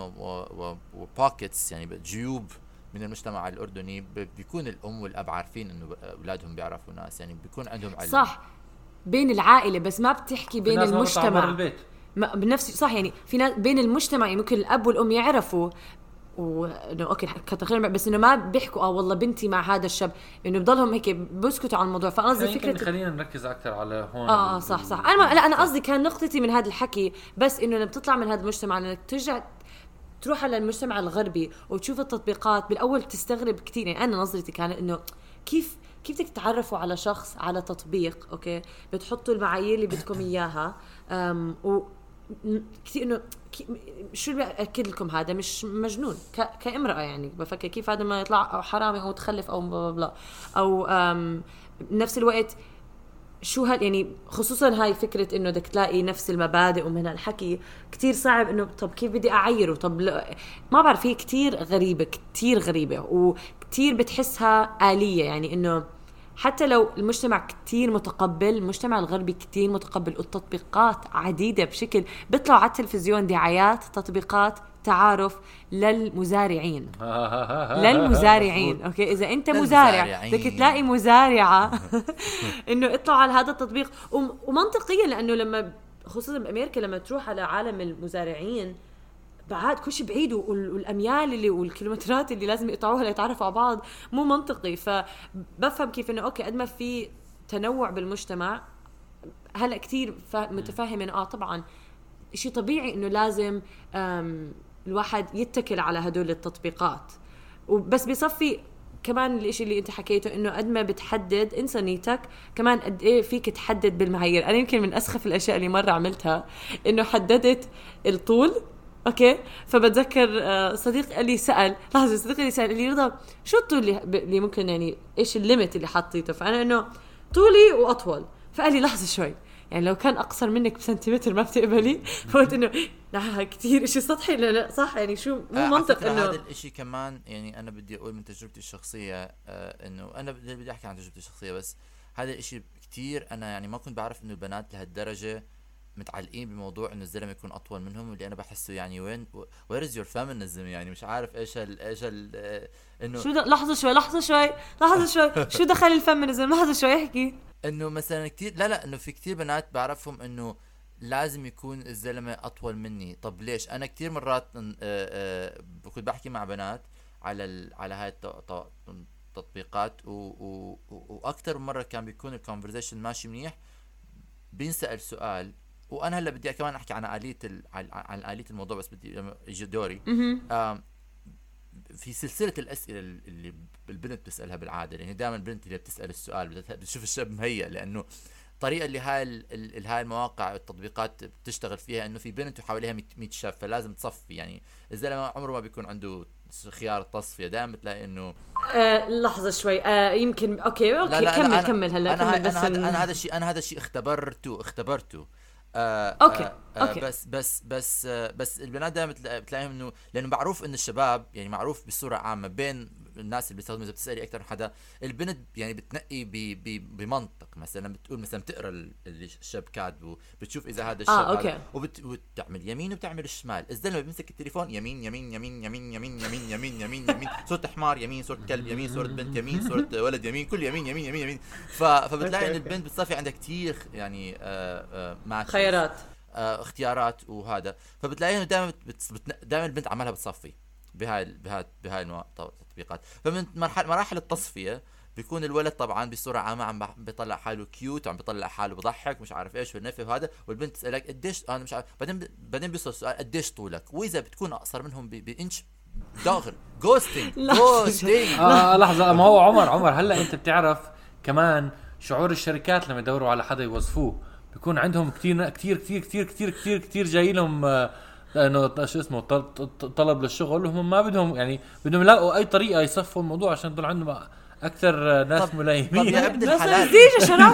و pockets يعني جيوب من المجتمع الأردني ب- بيكون الأم والأب عارفين إنه أولادهم بيعرفوا ناس يعني بيكون عندهم علم. صح. بين العائلة بس ما بتحكي بين المجتمع. البيت. بنفس صح يعني في ناس بين المجتمع يعني ممكن الأب والأم يعرفوا وانه okay كتر خير بس إنه ما بيحكوا آه والله بنتي مع هذا الشاب إنه بضلهم هيك بسكتوا عن الموضوع. فقصدي يعني فكرة خلينا نركز أكثر على هون آه آه صح صح. أنا ما لا أنا قصدي كان نقطتي من هذا الحكي بس إنه لما بتطلع من هذا المجتمع انك ترجع تروح على المجتمع الغربي وتشوف التطبيقات بالأول تستغرب كثير يعني أنا نظرتي كانت إنه كيف كيف بدك تتعرفوا على شخص على تطبيق أوكي؟ بتحطوا المعايير اللي بدكم إياها و كثير إنه شو اللي بأكد لكم هذا؟ مش مجنون. كامرأة يعني. بفكر كيف هذا ما يطلع حرامي أو متخلف أو بلا بلا. أو بنفس الوقت شو هال يعني خصوصا هاي فكرة إنه بدك تلاقي نفس المبادئ ومن هالحكي كتير صعب إنه طب كيف بدي اعيره طب ما بعرف هي كتير غريبة كتير غريبة وكتير بتحسها آلية يعني إنه حتى لو المجتمع كتير متقبل المجتمع الغربي كتير متقبل والتطبيقات عديدة بشكل بيطلعوا على التلفزيون دعايات تطبيقات تعارف للمزارعين. للمزارعين okay؟ إذا أنت مزارع. بدك تلاقي مزارعة إنه اطلعوا على هذا التطبيق. وم- ومنطقيا لأنه لما خصوصا بأمريكا لما تروح على عالم المزارعين بعد كل شيء بعيد وال- والأميال اللي والكيلومترات اللي لازم يقطعوها ليتعرفوا على بعض مو منطقي. فبفهم كيف إنه okay قد ما في تنوع بالمجتمع هلأ كثير متفهم انه آه طبعا شيء طبيعي إنه لازم الواحد يتكل على هدول التطبيقات. وبس بصفي كمان الإشي اللي أنت حكيته إنه قد ما بتحدد انسى نيتك كمان قد إيه فيك تحدد بالمعايير. أنا يمكن من أسخف الأشياء اللي مرة عملتها إنه حددت الطول okay؟ فبتذكر آه، صديق قال لي سأل لحظة صديقي لي سأل قال لي رضا شو الطول اللي, اللي ممكن يعني إيش ال limit اللي حطيته؟ فأنا إنه طولي وأطول. فقال لي لحظة شوي يعني لو كان أقصر منك بسنتيمتر ما بتقبلي. فقلت إنه لا كثير شيء سطحي لا لا؟ صح؟ يعني شو مو آه، منطق فكرة هذا انه الإشي كمان يعني أنا بدي أقول من تجربتي الشخصية آه إنه أنا بدي أحكي عن تجربتي الشخصية بس هذا الإشي كتير أنا يعني ما كنت بعرف إنه البنات لهالدرجة متعلقين بموضوع إنه الزلمة يكون أطول منهم اللي أنا بحسه يعني وين where is your feminism يعني مش عارف إيش ال إيش ال آه، إنه شو د... لحظة شوي لحظة شوي لحظة شوي. شو دخل ال feminism لحظة شوي احكي. إنه مثلا كتير لا لا إنه في كتير بنات بعرفهم إنه لازم يكون الزلمة أطول مني. طب ليش؟ أنا كتير مرات آه، آه، كنت بحكي مع بنات على ال... على هاي التطبيقات و... و... و- وأكثر مرة كان بيكون ال conversation ماشي منيح بينسأل سؤال وأنا هلأ بدي كمان أحكي عن آلية ال... عن آلية الموضوع بس بدي يجي دوري. في سلسلة الأسئلة اللي البنت بتسألها بالعادة يعني دائما البنت اللي بتسأل السؤال بتشوف الشاب مهيئ لأنه الطريقة اللي هاي ال- هاي المواقع والتطبيقات بتشتغل فيها إنه في بنت وحواليها 100 شاب فلازم تصفي يعني الزلمة عمره ما بيكون عنده خيار التصفيه دائما بتلاقي إنه آه لحظة شوي. آه يمكن okay okay كمل أنا- كمل هلأ أنا كمل بس هذا إن- أنا هذا الشيء أنا هذا الشيء اختبرته اختبرته. آه okay، آه okay. آه بس بس بس آه بس البنات دائما بتلا- بتلاقيهم إنه لأنه معروف إنه الشباب يعني معروف بصورة عامة بين الناس اللي بيستخدموا إذا بتسألي أكثر من حدا البنت يعني بتنقي ب ب بمنطق. مثلا بتقول مثلا بتقرأ الشاب كاتبه بتشوف إذا هذا الشاب أوكي. هذا وبت وبتعمل يمين وبتعمل الشمال الزلمه بيمسك التليفون؟ يمين يمين يمين يمين يمين يمين يمين يمين يمين. صورة حمار يمين صورة كلب يمين صورة بنت يمين صورة ولد يمين كل يمين يمين يمين يمين. ف... فبتلاقي إن البنت بتصفي عندها كثير يعني آه آه. خيارات. آه اختيارات وهذا. فبتلاقيها دائما بت... بت... دائما البنت عمالها بتصفي بهاي بهاي بهاي الموا- التطبيقات. فمن مرحله مراحل التصفية بيكون الولد طبعا بصورة عامة عم بيطلع حاله cute وعم بيطلع حاله بضحك مش عارف إيش والنفي وهذا. والبنت تسألك قديش أنا مش عارف بعدين ب- بعدين بيوصل السؤال قديش طولك؟ وإذا بتكون أقصر منهم ب- بإنش داخل. ghosting. ghosting آه لحظة. ما هو عمر عمر هلأ أنت بتعرف كمان شعور الشركات لما يدوروا على حدا يوظفوه. بيكون عندهم كثير كثير كثير كثير كثير كثير كثير جاي لهم آه، انه شو اسمه طل- طل- طلب للشغل وهم ما بدهم يعني بدهم يلاقوا أي طريقة يصفوا الموضوع عشان يضل عندهم أكثر ناس طب- طب يا ابن الحلال.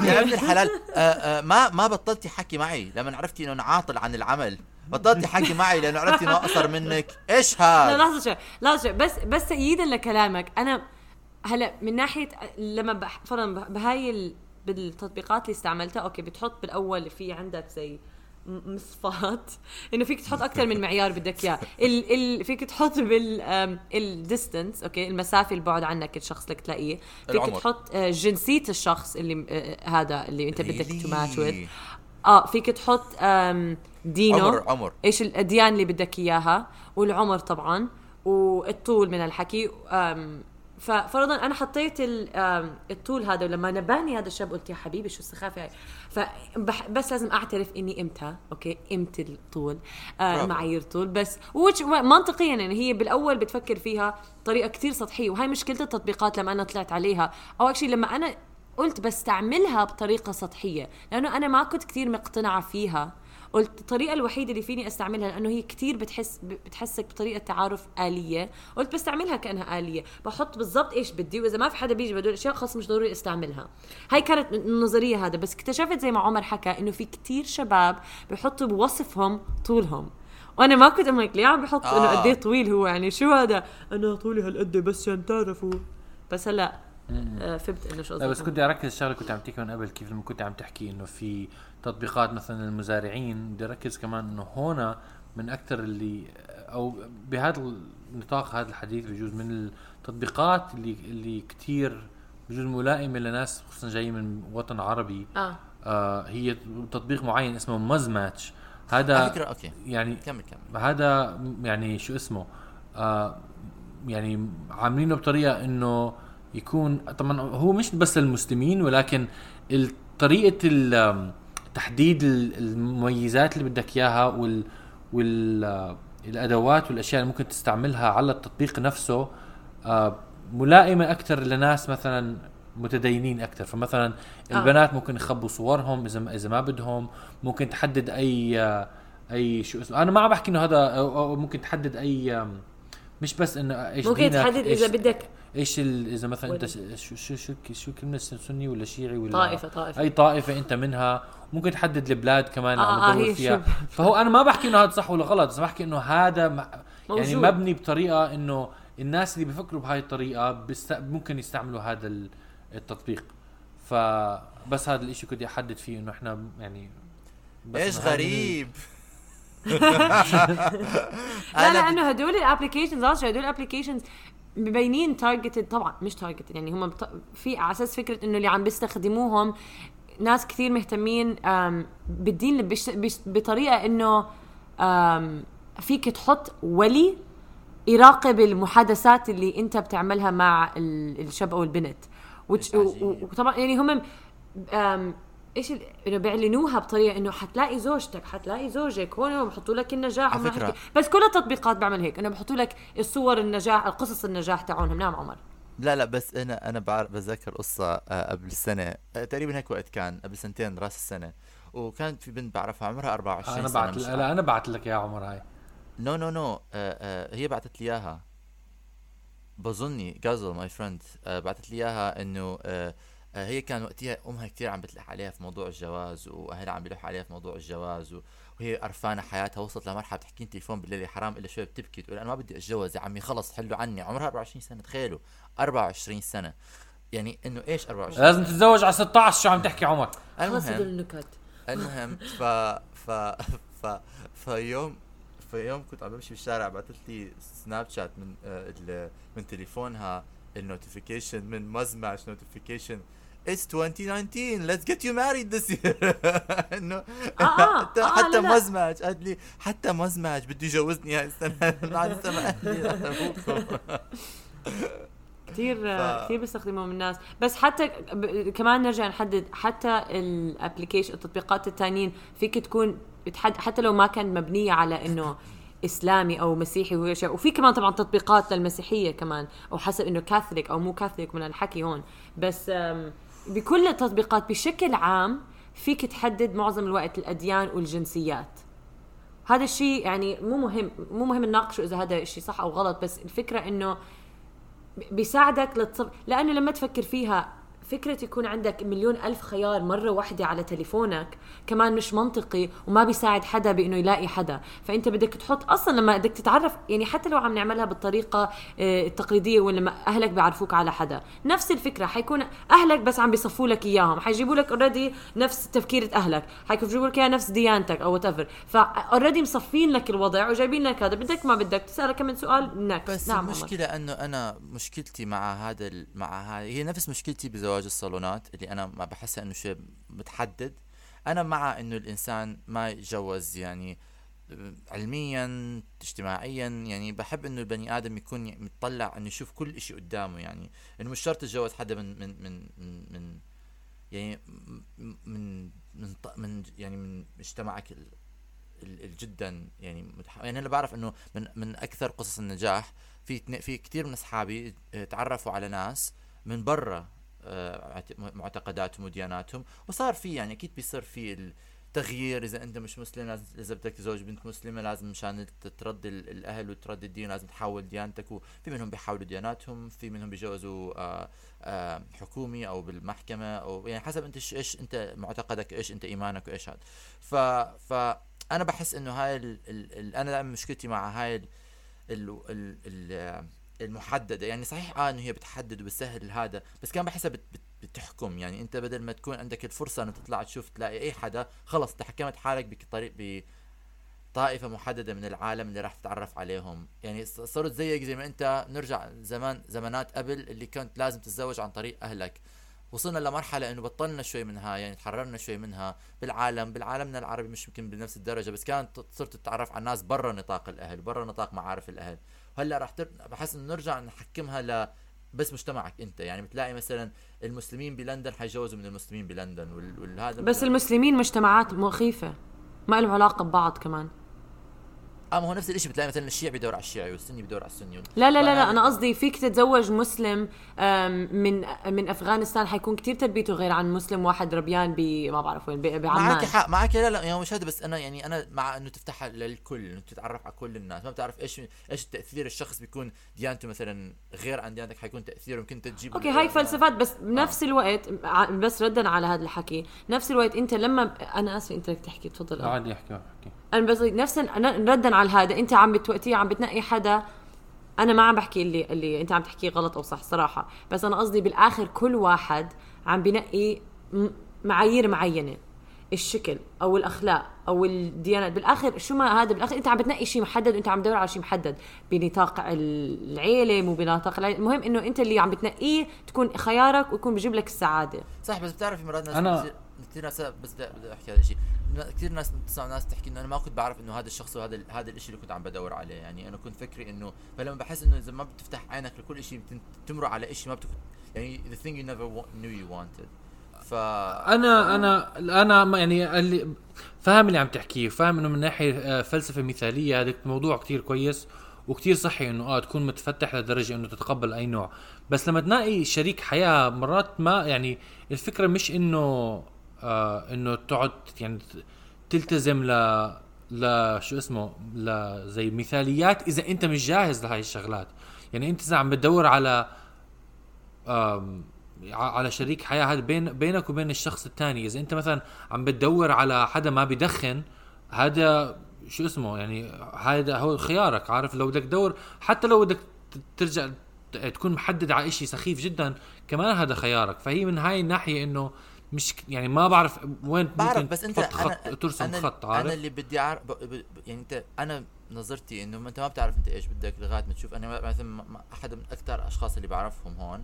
يا ابن الحلال آه آه ما ما بطلتي حكي معي لما عرفتي إنه أنا عاطل عن العمل. بطلتي حكي معي لأنه عرفتي إنه أقصر منك. إيش لا هذا لحظة شوي لحظة شوي. بس بس تأييدا لكلامك أنا هلا من ناحية لما بح... فرضا بهاي ال... بالتطبيقات اللي استعملتها أوكي بتحط بالأول في عندك زي مصفات. إنه فيك تحط أكثر من معيار بدك إياه. ال ال فيك تحط بال ال distance okay؟ المسافة البعد عنك الشخص اللي تلاقيه. فيك العمر. تحط آه، جنسية الشخص اللي آه، هذا اللي أنت بدك؟ to match with آه فيك تحط دينه. عمر عمر. إيش الاديان اللي بدك إياها. والعمر طبعا. والطول من الحكي. ففرضا أنا حطيت الطول هذا ولما نباني هذا الشاب قلت يا حبيبي شو السخافة هاي؟ فبح بس لازم أعترف إني إمتى okay؟ إمتى الطول؟ آه. معايير طول بس منطقيا يعني هي بالأول بتفكر فيها طريقة كتير سطحية وهي مشكلة التطبيقات لما أنا طلعت عليها. أو actually لما أنا قلت بستعملها بطريقة سطحية لأنه أنا ما كنت كتير مقتنعة فيها. قلت الطريقة الوحيدة اللي فيني أستعملها لأنه هي كتير بتحس بتحسك بطريقة تعارف آلية، قلت بستعملها كأنها آلية، بحط بالضبط إيش بدي وإذا ما في حدا بيجي بدون أشياء خلص مش ضروري أستعملها. هاي كانت النظرية هذا. بس اكتشفت زي ما عمر حكى إنه في كتير شباب بحطوا بوصفهم طولهم. وأنا ما كنت أمك ليه عم بحط؟ إنه آه. قد إيه طويل هو؟ يعني شو هذا؟ أنا طولي هالقد بس عشان تعرفوا. بس هلأ آه، فهمت إنه شو لا بس قصدك. كنت أركز شغله كنت عم تحكي من قبل كيف لما كنت عم تحكي إنه في تطبيقات مثلا المزارعين بدي أركز كمان إنه هون من أكثر اللي أو بهذا النطاق هذا الحديث بجوز من التطبيقات اللي اللي كثير بجوز ملائمة لناس خصوصا جايين من وطن عربي. آه. آه هي تطبيق معين اسمه مز ماتش على هذا فكرة أوكي. يعني كمل كمل. هذا يعني شو اسمه؟ آه يعني عاملينه بطريقة إنه يكون طبعا هو مش بس للمسلمين ولكن طريقة تحديد ال- المميزات اللي بدك إياها وال وال آه، والأشياء اللي ممكن تستعملها على التطبيق نفسه آه ملائمة أكثر لناس مثلا متدينين أكثر فمثلا آه. البنات ممكن يخبوا صورهم إذا إذا ما بدهم ممكن تحدد أي آه، أي شو اسمه أنا ما عم بحكي إنه هذا ممكن تحدد أي مش بس إنه إيش ممكن تحدد إذا بدك إيش ال- إذا مثلا أنت شو شو شو شو كلمة سني ولا شيعي ولا طائفة- طائفة. أي طائفة أنت منها. ممكن تحدد البلاد كمان اللي آه، عم آه، فيها. فهو أنا ما بحكي إنه هذا صح ولا غلط بس بحكي إنه هذا م- يعني موجود. مبني بطريقة إنه الناس اللي بيفكروا بهاي الطريقة بست... ممكن يستعملوا هذا ال- التطبيق. فبس هذا الإشي كنت أحدد فيه إنه إحنا يعني إيش غريب. لا لأنه هدول ال applications أصلا هدول ال applications مبينين targeted طبعا مش targeted يعني هم بط... في على أساس فكرة إنه اللي عم بيستخدموهم ناس كثير مهتمين بالدين بش... بش... بطريقة إنه فيك تحط ولي يراقب المحادثات اللي أنت بتعملها مع ال- الشاب أو البنت. وطبعا يعني هم إيش إنه بيعلنوها بطريقة إنه حتلاقي زوجتك حتلاقي زوجك هون بحطوا لك النجاح على فكرة-. بس كل التطبيقات بعمل هيك إنه بحطوا لك الصور النجاح القصص النجاح تاعونهم نعم عمر. لا لا بس أنا أنا بعرف بتذكر قصة آه، قبل سنه آه، تقريبا هيك وقت كان قبل سنتين راس السنة. وكانت في بنت بعرفها عمرها 24 أنا سنة بعت مش لا أنا بعت لك يا عمر هاي. no no no هي بعثت لي إياها. بظني جازل my friend بعثت لي إياها إنه آه، هي كان وقتها أمها كثير عم بتلح عليها في موضوع الجواز وأهلها عم بيلحوا عليها في موضوع الجواز وهي قرفانة حياتها وصلت لمرحلة بتحكي تليفون بالليل يا حرام إلا شوي بتبكي تقول أنا ما بدي أتجوز يا عمي خلص حلوا عني عمرها 24 سنة تخيلوا 24 سنة. يعني إنه إيش 24 لازم تتزوج على 16 شو عم تحكي عمر؟ المهم النكت. المهم ف ف ف فيوم فيوم كنت عم بمشي بالشارع بعثت لي سناب شات من آه ال- من تليفونها ال notification من Muzmatch notification It's 2019 let's get you married this year. إنه آه، آه، حتى آه، حتى لا،. Muzmatch قال لي حتى Muzmatch بده يجوزني. هاي السنة بعد السنة أهلي كثير ف- كثير بيستخدموهم الناس. بس حتى ب... كمان نرجع نحدد حتى الابلكيشن التطبيقات التانيين فيك تكون بتحد... حتى لو ما كان مبنية على إنه إسلامي أو مسيحي وهي شيء. وفي كمان طبعا تطبيقات للمسيحية كمان أو حسب إنه كاثوليك أو مو كاثوليك من الحكي هون. بس أم، بكل التطبيقات بشكل عام فيك تحدد معظم الوقت الأديان والجنسيات. هذا الشيء يعني مو مهم مو مهم نناقشه إذا هذا الشيء صح أو غلط بس الفكرة إنه بيساعدك لتصب لأنه لما تفكر فيها فكرة يكون عندك مليون ألف خيار مرة واحدة على تليفونك كمان مش منطقي وما بيساعد حدا بإنه يلاقي حدا. فأنت بدك تحط أصلا لما بدك تتعرف يعني حتى لو عم نعملها بالطريقة آه، التقليدية ولما أهلك بيعرفوك على حدا. نفس الفكرة حيكون أهلك بس عم بيصفوا لك إياهم. حيجيبوا لك already نفس تفكيرة أهلك. حيجيبوا لك إياها نفس ديانتك أو whatever ف already مصفين لك الوضع وجايبين لك هذا. بدك ما بدك. تسألك كم من سؤال next بس نعم. المشكلة إنه أنا مشكلتي مع هذا مع هاي هي نفس مشكلتي بزواج الصالونات اللي أنا ما بحسها إنه شيء متحدد أنا مع إنه الإنسان ما يتجوز يعني علميا اجتماعيا يعني بحب إنه البني آدم يكون متطلع إنه يشوف كل إشي قدامه يعني إنه مش شرط تتجوز حدا من من من من, يعني من من من يعني من مجتمعك جدا يعني. يعني أنا بعرف إنه من من أكثر قصص النجاح في في كثير من أصحابي تعرفوا على ناس من برا معتقداتهم ودياناتهم. وصار في يعني أكيد بيصير في التغيير إذا أنت مش مسلم لازم إذا بدك تزوج بنت مسلمة لازم مشان ت- ترضي ال- الأهل وترضي الدين لازم تحول ديانتك. وفي منهم بيحاولوا دياناتهم في منهم بيجوزوا آه آه حكومي أو بالمحكمة أو يعني حسب أنت إيش أنت معتقدك إيش أنت إيمانك وإيش هذا ف ف أنا بحس إنه هاي ال ال ال أنا دائما مشكلتي مع هاي ال ال ال المحددة. يعني صحيح آه إنه هي بتحدد وبتسهل هذا بس كان بحسها بت بت بتحكم. يعني أنت بدل ما تكون عندك الفرصة إنه تطلع تشوف تلاقي أي حدا خلص أنت حكمت حالك بطريق بطائفة محددة من العالم اللي راح تتعرف عليهم. يعني صرت زيك زي ما أنت. نرجع زمان زمانات قبل اللي كنت لازم تتزوج عن طريق أهلك. وصلنا لمرحلة إنه بطلنا شوي منها يعني تحررنا شوي منها. بالعالم بالعالمنا العربي مش يمكن بنفس الدرجة بس كانت صرت تتعرف على الناس برا نطاق الأهل برا نطاق معارف الأهل. وهلا راح تر... بحس إنه نرجع نحكمها ل بس مجتمعك أنت. يعني بتلاقي مثلا المسلمين بلندن حيجوزوا من المسلمين بلندن وال... والهذا بس المسلمين مجتمعات مخيفة ما لهم علاقة ببعض كمان. آه ما هو نفس الشيء بتلاقي مثلا الشيعي بيدور على الشيعي والسني بيدور على السني لا لا لا, لا أنا قصدي فيك تتزوج مسلم من من أفغانستان حيكون كتير تربيته غير عن مسلم واحد ربيان ب ما بعرف وين ب- بعمان. معك حق معك لا لا يعني مش هذا بس أنا يعني أنا مع إنه تفتحها للكل إنه تتعرف على كل الناس. ما بتعرف إيش إيش التاثير الشخص بيكون ديانته مثلا غير عن ديانتك حيكون تأثيره يمكن تجيب أوكي هاي فلسفات بس بنفس الوقت ع- بس ردا على هذا الحكي. نفس الوقت أنت لما أنا آسفة أنت بدك تحكي تفضل. لا عادي أحكي. احكي أنا بس نفس ردا على هذا. أنت عم بتوقتي عم بتنقي حدا. أنا ما عم بحكي اللي اللي أنت عم تحكيه غلط أو صح صراحة. بس أنا قصدي بالآخر كل واحد عم بنقي معايير معينة. الشكل أو الأخلاق أو الديانات. بالآخر شو ما هذا بالآخر أنت عم بتنقي شيء محدد وانت عم تدور على شيء محدد. بنطاق العيلة مو بنطاق العيلة. المهم إنه أنت اللي عم بتنقيه تكون خيارك ويكون بيجيب لك السعادة. صح بس بتعرف في مرات ناس أنا- كثير كثير ناس بس بدي أحكي هذا الشيء كثير ناس بتسمع ناس تحكي إنه أنا ما كنت بعرف إنه هذا الشخص وهذا هذا الشيء اللي كنت عم بدور عليه. يعني أنا كنت فكري انه فلما بحس إنه إذا ما بتفتح عينك لكل شيء بتمرق على شيء ما بتكون يعني the thing you never knew you wanted. ف أنا أنا أنا يعني اللي فاهم اللي عم تحكيه فاهم إنه من ناحية آه، فلسفة مثالية هذا موضوع كتير كويس وكتير صحي إنه آه تكون متفتح لدرجة إنه تتقبل أي نوع. بس لما تلاقي شريك حياة مرات ما يعني الفكرة مش إنه آه إنه تقعد يعني تلتزم ل ل شو اسمه ل زي مثاليات إذا أنت مش جاهز لهي الشغلات. يعني أنت إذا عم بتدور على على شريك حياة هذا بين بينك وبين الشخص الثاني. إذا أنت مثلا عم بتدور على حدا ما بدخن هذا شو اسمه يعني هذا هو خيارك عارف؟ لو بدك تدور حتى لو بدك ترجع تكون محدد على شيء سخيف جدا كمان هذا خيارك. فهي من هاي الناحية إنه مش يعني ما بعرف وين بعرف ممكن بس انت خط أنا ترسم أنا خط أنا عارف؟ اللي بدي أعرف يعني أنت أنا نظرتي إنه أنت ما بتعرف أنت إيش بدك لغاية ما تشوف. أنا مثلا أحد من أكثر الأشخاص اللي بعرفهم هون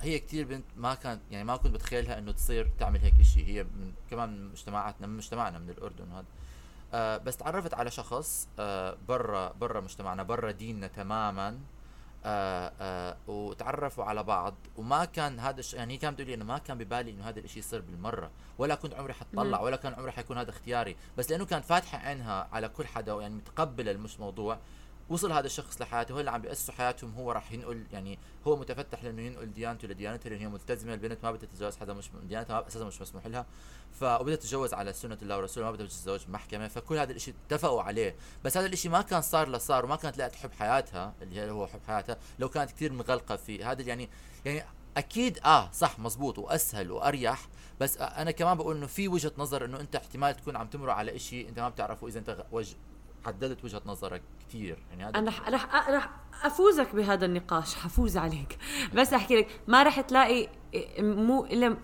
هي كتير بنت ما كانت يعني ما كنت بتخيلها إنه تصير تعمل هيك شيء هي من كمان من مجتمعاتنا من مجتمعنا من الأردن وهذا آه بس تعرفت على شخص آه برا برا مجتمعنا برا ديننا تماما. آه آه وتعرفوا على بعض. وما كان هذا الشيء يعني هي كانت بتقول لي إنه ما كان ببالي إنه هذا الشيء يصير بالمرة. ولا كنت عمري حتطلع ولا كان عمري حيكون هذا اختياري. بس لأنه كانت فاتحة عينها على كل حدا يعني متقبلة المش موضوع. وصل هذا الشخص لحياته هو اللي عم بيأسسوا حياتهم هو راح ينقل يعني هو متفتح لأنه ينقل ديانته لديانته لأن هي ملتزمة البنت ما بدها تتجوز حدا مش ديانتها أساسا مش مسموح لها فبدها تتجوز على سنة الله ورسوله ما بدها تتزوج بمحكمه فكل هذا الإشي اتفقوا عليه بس هذا الإشي ما كان صار لصار وما كانت لقت حب حياتها اللي هو حب حياتها لو كانت كثير مغلقة في هذا يعني يعني أكيد آه صح مزبوط وأسهل وأريح بس أنا كمان بقول إنه في وجهة نظر إنه أنت احتمال تكون عم تمر على إشي أنت ما بتعرفه إذا أنت. حددت وجهة نظرك كثير يعني هذا أنا رح رح رح أفوزك بهذا النقاش حفوز عليك. بس أحكي لك ما رح تلاقي مو إلا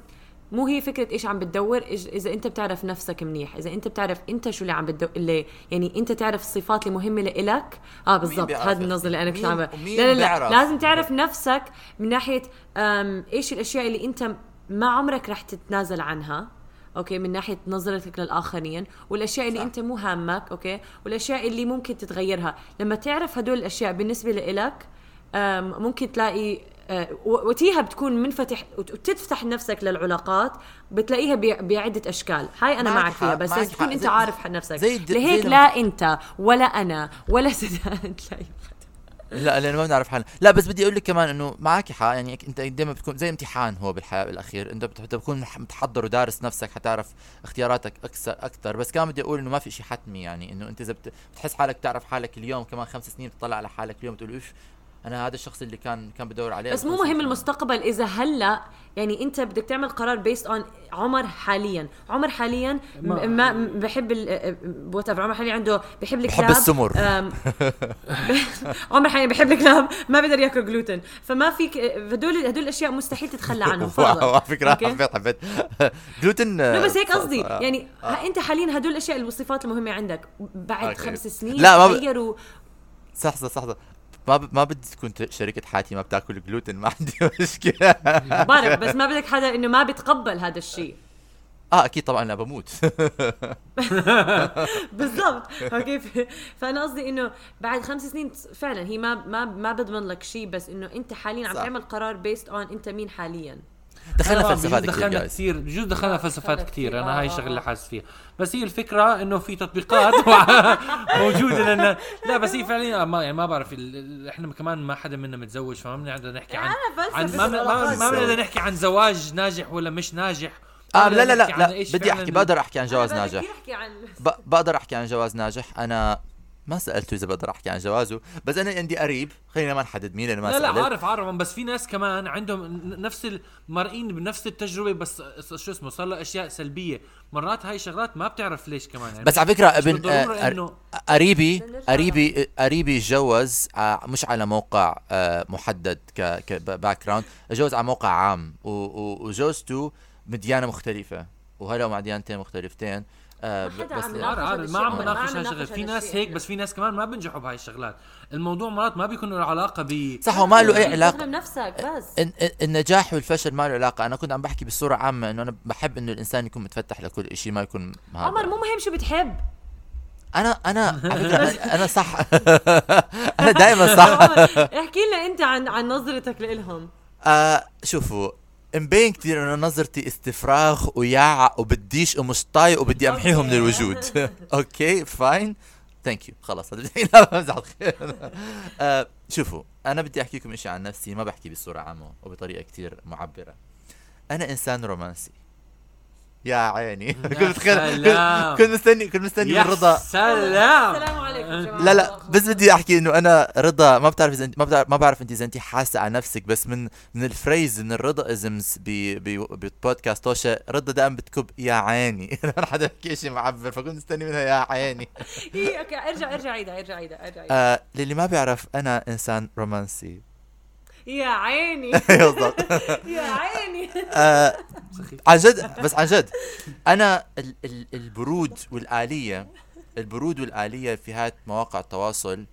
مو هي فكرة إيش عم بتدور إذا أنت بتعرف نفسك منيح إذا أنت بتعرف أنت شو اللي عم بتدور اللي يعني أنت تعرف الصفات المهمه لإلك آه بالضبط هذا النظر اللي أنا كنت عم لا لا لا بيعرف؟ لازم تعرف نفسك من ناحية إيش الأشياء اللي أنت ما عمرك رح تتنازل عنها. okay من ناحية نظرتك للآخرين والأشياء اللي صح. أنت مو هامك okay؟ والأشياء اللي ممكن تتغيرها. لما تعرف هدول الأشياء بالنسبة لإلك ممكن تلاقي و- وتيها بتكون منفتح وت- وتفتح نفسك للعلاقات بتلاقيها بعدة أشكال. هاي أنا معك فيها بس لازم تكون. أنت عارف نفسك. زي لهيك لا أنت ولا أنا ولا سدان تلاقي لا لأنه ما بنعرف حالنا. لا بس بدي أقول لك كمان إنه معك حق يعني أنت دائما بتكون زي امتحان هو بالحياة بالأخير إنت بت- بتكون متحضر ودارس نفسك حتعرف اختياراتك أكثر أكثر بس كمان بدي أقول إنه ما في شيء حتمي يعني إنه أنت إذا بت- بتحس حالك بتعرف حالك اليوم كمان خمس سنين بتطلع على حالك اليوم بتقول إيش؟ أنا هذا الشخص اللي كان كان بدور عليه بس مو مهم. المستقبل إذا هلأ يعني أنت بدك تعمل قرار based on عمر حاليا عمر حاليا ما- ما, بحب وات عمر حاليا عنده بحب الكلاب بحب السمر. عمر حاليا بحب الكلاب ما بيقدر ياكل جلوتين فما فيك هدول هدول الأشياء مستحيل تتخلى عنهم على فكرة؟ حبيت حبيت جلوتين لا بس هيك آه، قصدي آه. يعني ها أنت حاليا هدول الأشياء الصفات المهمة عندك بعد. خمس سنين لا، ما صح صح صح صح. ما ب... ما بدي تكون شركة حياتي ما بتاكل جلوتين ما عندي مشكلة. بعرف بس ما بدك حدا إنه ما بيتقبل هذا الشيء. آه أكيد طبعا أنا بموت. بالضبط. okay فأنا قصدي إنه بعد خمس سنين فعلا هي ما ما ما بضمن لك شيء بس إنه أنت حاليا عم. تعمل قرار based on أنت مين حاليا. دخلنا آه، فلسفات كثير دخلنا كثير بجوز دخلنا فلسفات كثير كتير. أنا آه، هاي آه، الشغله اللي آه. حاسس فيها. بس هي الفكرة إنه في تطبيقات موجودة لنا لا بس هي فعليا ما يعني ما بعرف إحنا كمان ما حدا منا متزوج فما بنقدر نحكي عن عن ما ما بنقدر نحكي عن زواج ناجح ولا مش ناجح. آه لا لا لا لا. بدي أحكي بقدر أحكي عن جواز ناجح. بقدر أحكي عن جواز ناجح. أنا ما سألته إذا بقدر أحكي عن جوازه بس أنا عندي قريب خلينا ما نحدد مين لأنه ما لا لا سألت. عارف عارف بس في ناس كمان عندهم نفس المرئين بنفس التجربة بس شو اسمه صار له أشياء سلبية. مرات هاي الشغلات ما بتعرف ليش كمان يعني بس على فكرة ابن آه، قريبي قريبي قريبي تجوز ع- مش على موقع آه، محدد ك ك background تجوز على موقع عام وجوزته من ديانه مختلفة وهلا مع ديانتين مختلفتين. آه، ما حدا بس عم ل- يناقش عارف عارف هذا ما عم. بناقش نناقش في هذا ناس. هيك بس في ناس كمان ما بنجحوا بهاي الشغلات. الموضوع مرات ما بيكون له علاقة ب صح وما له أي علاقة. تخدم نفسك بس. النجاح والفشل ما له علاقة. أنا كنت عم بحكي بصورة عامة إنه أنا بحب إنه الإنسان يكون متفتح لكل شيء ما يكون هذا. عمر مو مهم شو بتحب. أنا أنا أنا صح. أنا دائما صح. احكي لنا أنت عن عن نظرتك لإلهم. آه شوفوا مبين كثير إنه نظرتي استفراغ وياع وبديش ومش طايق وبدي أمحيهم من. الوجود okay fine. thank you خلص لا بمزح آه شوفوا أنا بدي احكي لكم شيء عن نفسي ما بحكي بصورة عامة وبطريقة كثير معبرة. أنا إنسان رومانسي. يا عيني. كنت متخيل سلام. كنت مستني كنت مستني من يا رضا سلام. السلام عليكم. لا لا بس بدي أحكي إنه أنا رضا ما بتعرف إذا انت ما بتعرف ما بعرف إنت إذا أنت حاسة على نفسك بس من من ال phrase من الرضا isms ببودكاست توشا رضا دائما بتكب يا عيني. أنا حدا بحكي شيء معبر فكنت مستني منها يا عيني. إيه، okay ارجع أرجع عيدها أرجع عيدها أرجع عيدها. آه للي ما بيعرف أنا إنسان رومانسي. يا عيني. بالضبط. يا عيني. آه عن جد بس عن جد أنا ال ال البرود والآلية البرود والآلية في هاي مواقع التواصل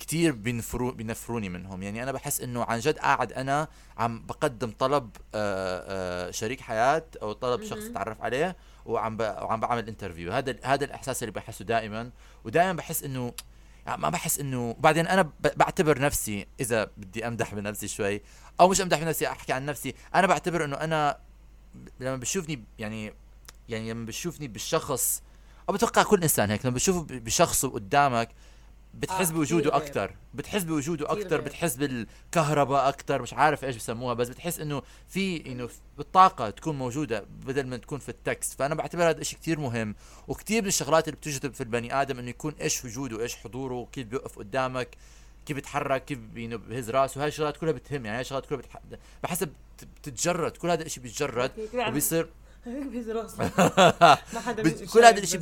كثير بينفرو بينفروني منهم. يعني أنا بحس إنه عن جد قاعد أنا عم بقدم طلب آه آه شريك حياة أو طلب شخص اتعرف عليه وعم. وعم بعمل interview هذا هذا الإحساس اللي بحسه دائما. ودائما بحس إنه يعني ما بحس إنه بعدين أنا. بعتبر نفسي إذا بدي أمدح بنفسي شوي أو مش أمدح بنفسي أحكي عن نفسي أنا بعتبر إنه أنا لما بشوفني يعني يعني لما بشوفني بالشخص أو بتوقع كل إنسان هيك لما بشوفه ب- بشخص قدامك بتحس آه، بوجوده. أكثر بتحس بوجوده أكثر. بتحس بالكهرباء أكثر مش عارف إيش بسموها بس بتحس إنه في إنه بالطاقه تكون موجودة بدل ما تكون في التكست. فأنا بعتبر هذا الشيء كثير مهم. وكثير من الشغلات اللي بتجذب في البني آدم إنه يكون إيش وجوده إيش حضوره كيف بيوقف قدامك كيف بيتحرك كيف يعني بهز راسه. وهي الشغلات كلها بتهم يعني هاي الشغلات كلها بتح... بحسب بت- بتتجرد. كل هذا الشيء بيتجرد وبيصير ما حدا كل هذا الشيء.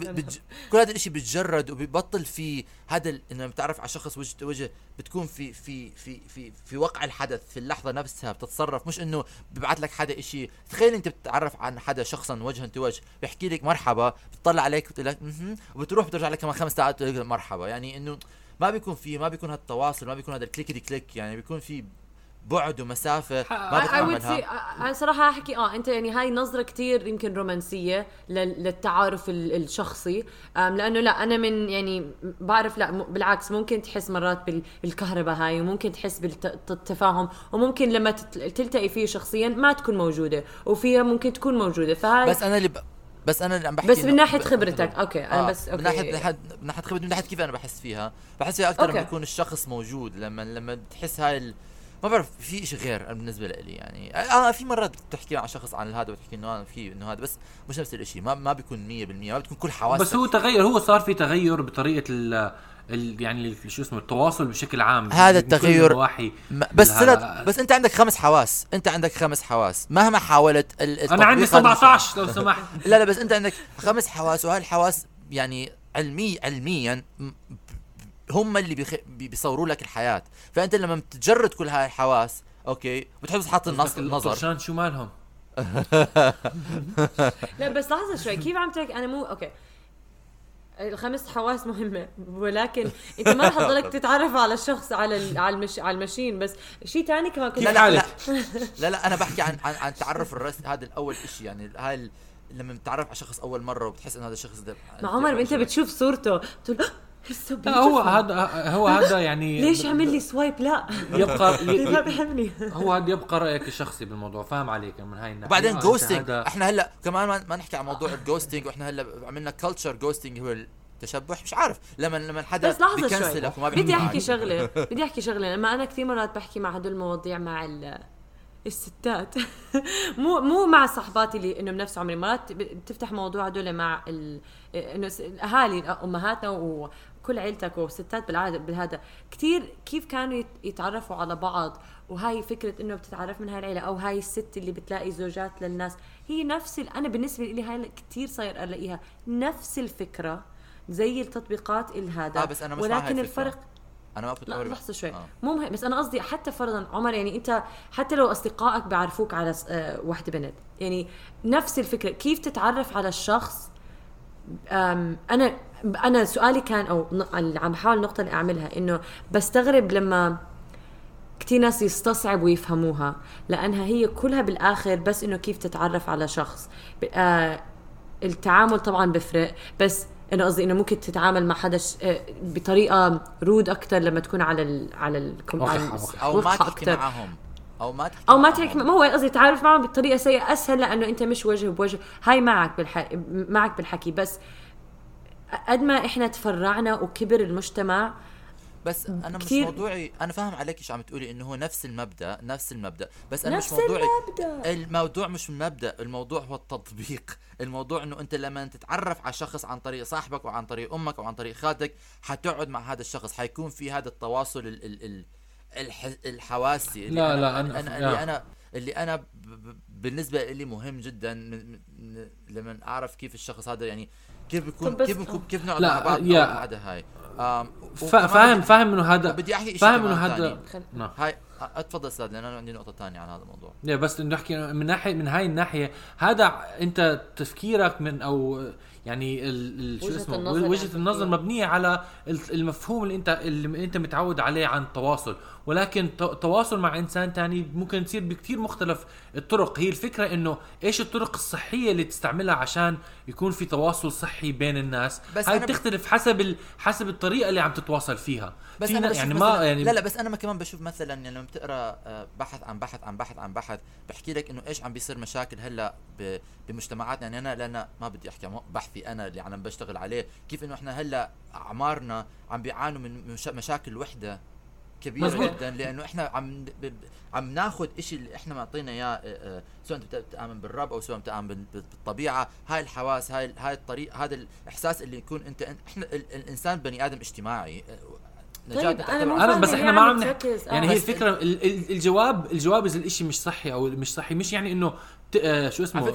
كل هذا الشيء بيتجرد وبيبطل في هذا ال... إنه بتعرف على شخص وجه وجه بتكون في في في في في وقع الحدث في اللحظة نفسها بتتصرف. مش إنه ببعث لك حدا شيء تخيل أنت بتتعرف عن حدا شخصا وجها لوجه بيحكي لك مرحبا بتطلع عليك بتقول لك وبتروح بترجع لك كمان خمس ساعات بتقول لك مرحبا. يعني إنه ما بيكون في ما بيكون هذا التواصل ما بيكون هذا الكليكي كليك. يعني بيكون في بعد ومسافة ما بتعملها أنا صراحة أحكي آه أنت يعني هاي نظرة كتير يمكن رومانسية لل- للتعارف ال- الشخصي. لأنه لا أنا من يعني بعرف لا بالعكس ممكن تحس مرات بال- بالكهرباء هاي وممكن تحس بالتفاهم وممكن لما تلتقي فيه شخصيا ما تكون موجودة وفيها ممكن تكون موجودة. فهاي بس أنا اللي ب... بس أنا اللي عم بحكي بس من ناحية خبرتك okay أنا آه، بس okay. من ناحية من ناحية خبرتي من ناحية كيف أنا بحس فيها. بحس فيها أكثر لما. يكون الشخص موجود لما لما بتحس هاي ال... ما بعرف في شيء غير بالنسبة لي يعني. آه في مرات بتحكي مع شخص عن هذا وتحكي إنه آه في إنه هذا بس مش نفس الشيء ما ما بيكون 100% ما بتكون كل حواسك بس هو تغير هو صار في تغير بطريقة ال يعني شو اسمه التواصل بشكل عام. هذا التغير بس سلت بس أنت عندك خمس حواس. أنت عندك خمس حواس. مهما حاولت. أنا عندي التطبيق هذا مش- 17 لو سمحت. لا لا بس أنت عندك خمس حواس وهاي الحواس يعني علمي علميا هم اللي بيخ... بي- بيصوروا لك الحياة. فأنت لما بتجرد كل هاي الحواس okay بتحط حاط النص النظر. الطرشان شو مالهم؟ لا بس لحظة شوي كيف عم تحكي؟ أنا مو okay. الخمس حواس مهمة ولكن أنت ما رح تضلك تتعرف على الشخص على ال- على المش على المشين بس شيء ثاني كمان كنت لا لا لا؟ لا لا أنا بحكي عن عن, عن تعرف الرس هذا الأول شيء يعني هاي ال- لما بتتعرف على شخص أول مرة وبتحس إنه هذا الشخص ده مع عمر أنت بتشوف صورته بتقول "Ah, he's so هو beautiful." هذا هو هذا يعني ليش عمل لي swipe لا. يبقى بيحبني هو هذا يبقى رأيك الشخصي بالموضوع فاهم عليك من هاي الناحية. وبعدين ghosting إحنا هلا كمان ما, ما نحكي عن موضوع ال ghosting وإحنا هلا عملنا culture ghosting هو التشبح. مش عارف لما لما حدا بس لحظة شوي. بيكنسلك وما بدي أحكي. شغلة بدي أحكي شغلة. لما أنا كثير مرات بحكي مع هدول المواضيع مع ال الستات. مو مو مع صحباتي اللي إنه بنفس عمري. مرات بتفتح موضوع هدول مع ال... إنه س- الاهالي أمهاتنا وكل عيلتك وستات بالعاده بهذا كثير كيف كانوا يت- يتعرفوا على بعض؟ وهاي فكرة إنه بتتعرف من هاي العيلة أو هاي الست اللي بتلاقي زوجات للناس. هي نفس. أنا بالنسبة لي هاي كثير صاير ألاقيها. نفس الفكرة زي التطبيقات الهذا آه بس أنا مش ولكن. الفرق أنا ما كنت لا أقول- لحظة شوي. آه. مو مهم. بس أنا قصدي حتى فرضا عمر يعني أنت حتى لو أصدقائك بيعرفوك على آه، واحدة بنت. يعني نفس الفكرة. كيف تتعرف على الشخص؟ أنا أنا سؤالي كان أو اللي عم بحاول النقطه اللي أعملها إنه بستغرب لما كتير ناس يستصعبوا يفهموها لأنها هي كلها بالآخر بس إنه كيف تتعرف على شخص آه التعامل طبعا بفرق بس أنا قصدي إنه ممكن تتعامل مع حدا ش- آه، بطريقة رود أكثر لما تكون على ال على ال. أو ما تحكي. معهم أو ما تحكي أو ما معهم. تحكي ما هو قصدي تعرف معهم بطريقة سيئة أسهل لأنه أنت مش وجه بوجه هاي معك بالح... معك بالحكي بس قد ما إحنا تفرعنا وكبر المجتمع بس أنا مش موضوعي أنا فاهم عليك إيش عم تقولي إنه هو نفس المبدأ نفس المبدأ بس أنا نفس مش موضوعي المبدأ. الموضوع مش المبدأ الموضوع هو التطبيق الموضوع إنه أنت لما تتعرف على شخص عن طريق صاحبك وعن طريق أمك أو عن طريق خالتك حتقعد مع هذا الشخص حيكون في هذا التواصل ال ال ال الح الحواسي اللي لا، أنا لا، أنا, أنا-. اللي أنا اللي أنا ب- بالنسبة لي مهم جدا من من لما أعرف كيف الشخص هذا يعني كيف بيكون كيف بنكون كيف نقعد لا، مع بعض يا- أو بعد هاي؟ وكمان فاهم بدي- فاهم إنه هذا بدي أحكي شيء فاهم إنه هذا نعم. هاي أتفضل أستاذ لأن أنا عندي نقطة ثانية عن هذا الموضوع. لا بس انه نحكي من ناحيه من هاي الناحية. هذا أنت تفكيرك من أو يعني ال ال شو وجهة اسمه؟ النظر وجهة عم النظر. مبنية على ال- المفهوم اللي انت اللي أنت متعود عليه عن التواصل. ولكن تواصل مع إنسان تاني ممكن تصير بكثير مختلف الطرق. هي الفكرة إنه إيش الطرق الصحية اللي تستعملها عشان يكون في تواصل صحي بين الناس؟ بس هاي أنا ب- بتختلف حسب ال... حسب الطريقة اللي عم تتواصل فيها. بس في أنا نا- بشوف يعني مثلاً ما يعني لا لا بس أنا ما كمان بشوف مثلا يعني لما بتقرأ آه، بحث عن بحث عن بحث عن بحث بحكي لك إنه إيش عم بيصير مشاكل هلأ ب- بمجتمعاتنا يعني أنا لأن ما بدي أحكي عن بحثي أنا اللي عم بشتغل عليه كيف إنه إحنا هلأ أعمارنا عم بيعانوا من مشا- مشاكل وحدة. كبيرة مزبوط. جدا لأنه إحنا عم عم ناخذ شيء اللي إحنا معطينا إياه آه، آه، سواء أنت بت- بتأمن بالرب أو سواء بتأمن بال- بال- بالطبيعة هاي الحواس هاي هاي الطريق هذا الإحساس اللي يكون أنت أنت- إحنا ال- الإنسان بني آدم اجتماعي آه، نجاة طيب، أنا مو أنا فاهمة بس إحنا ما عم عم نح- تركز؟ آه. يعني هي الفكرة ال- ال- الجواب الجواب إذا الإشي مش صحي أو مش صحي مش يعني إنه ت- شو اسمه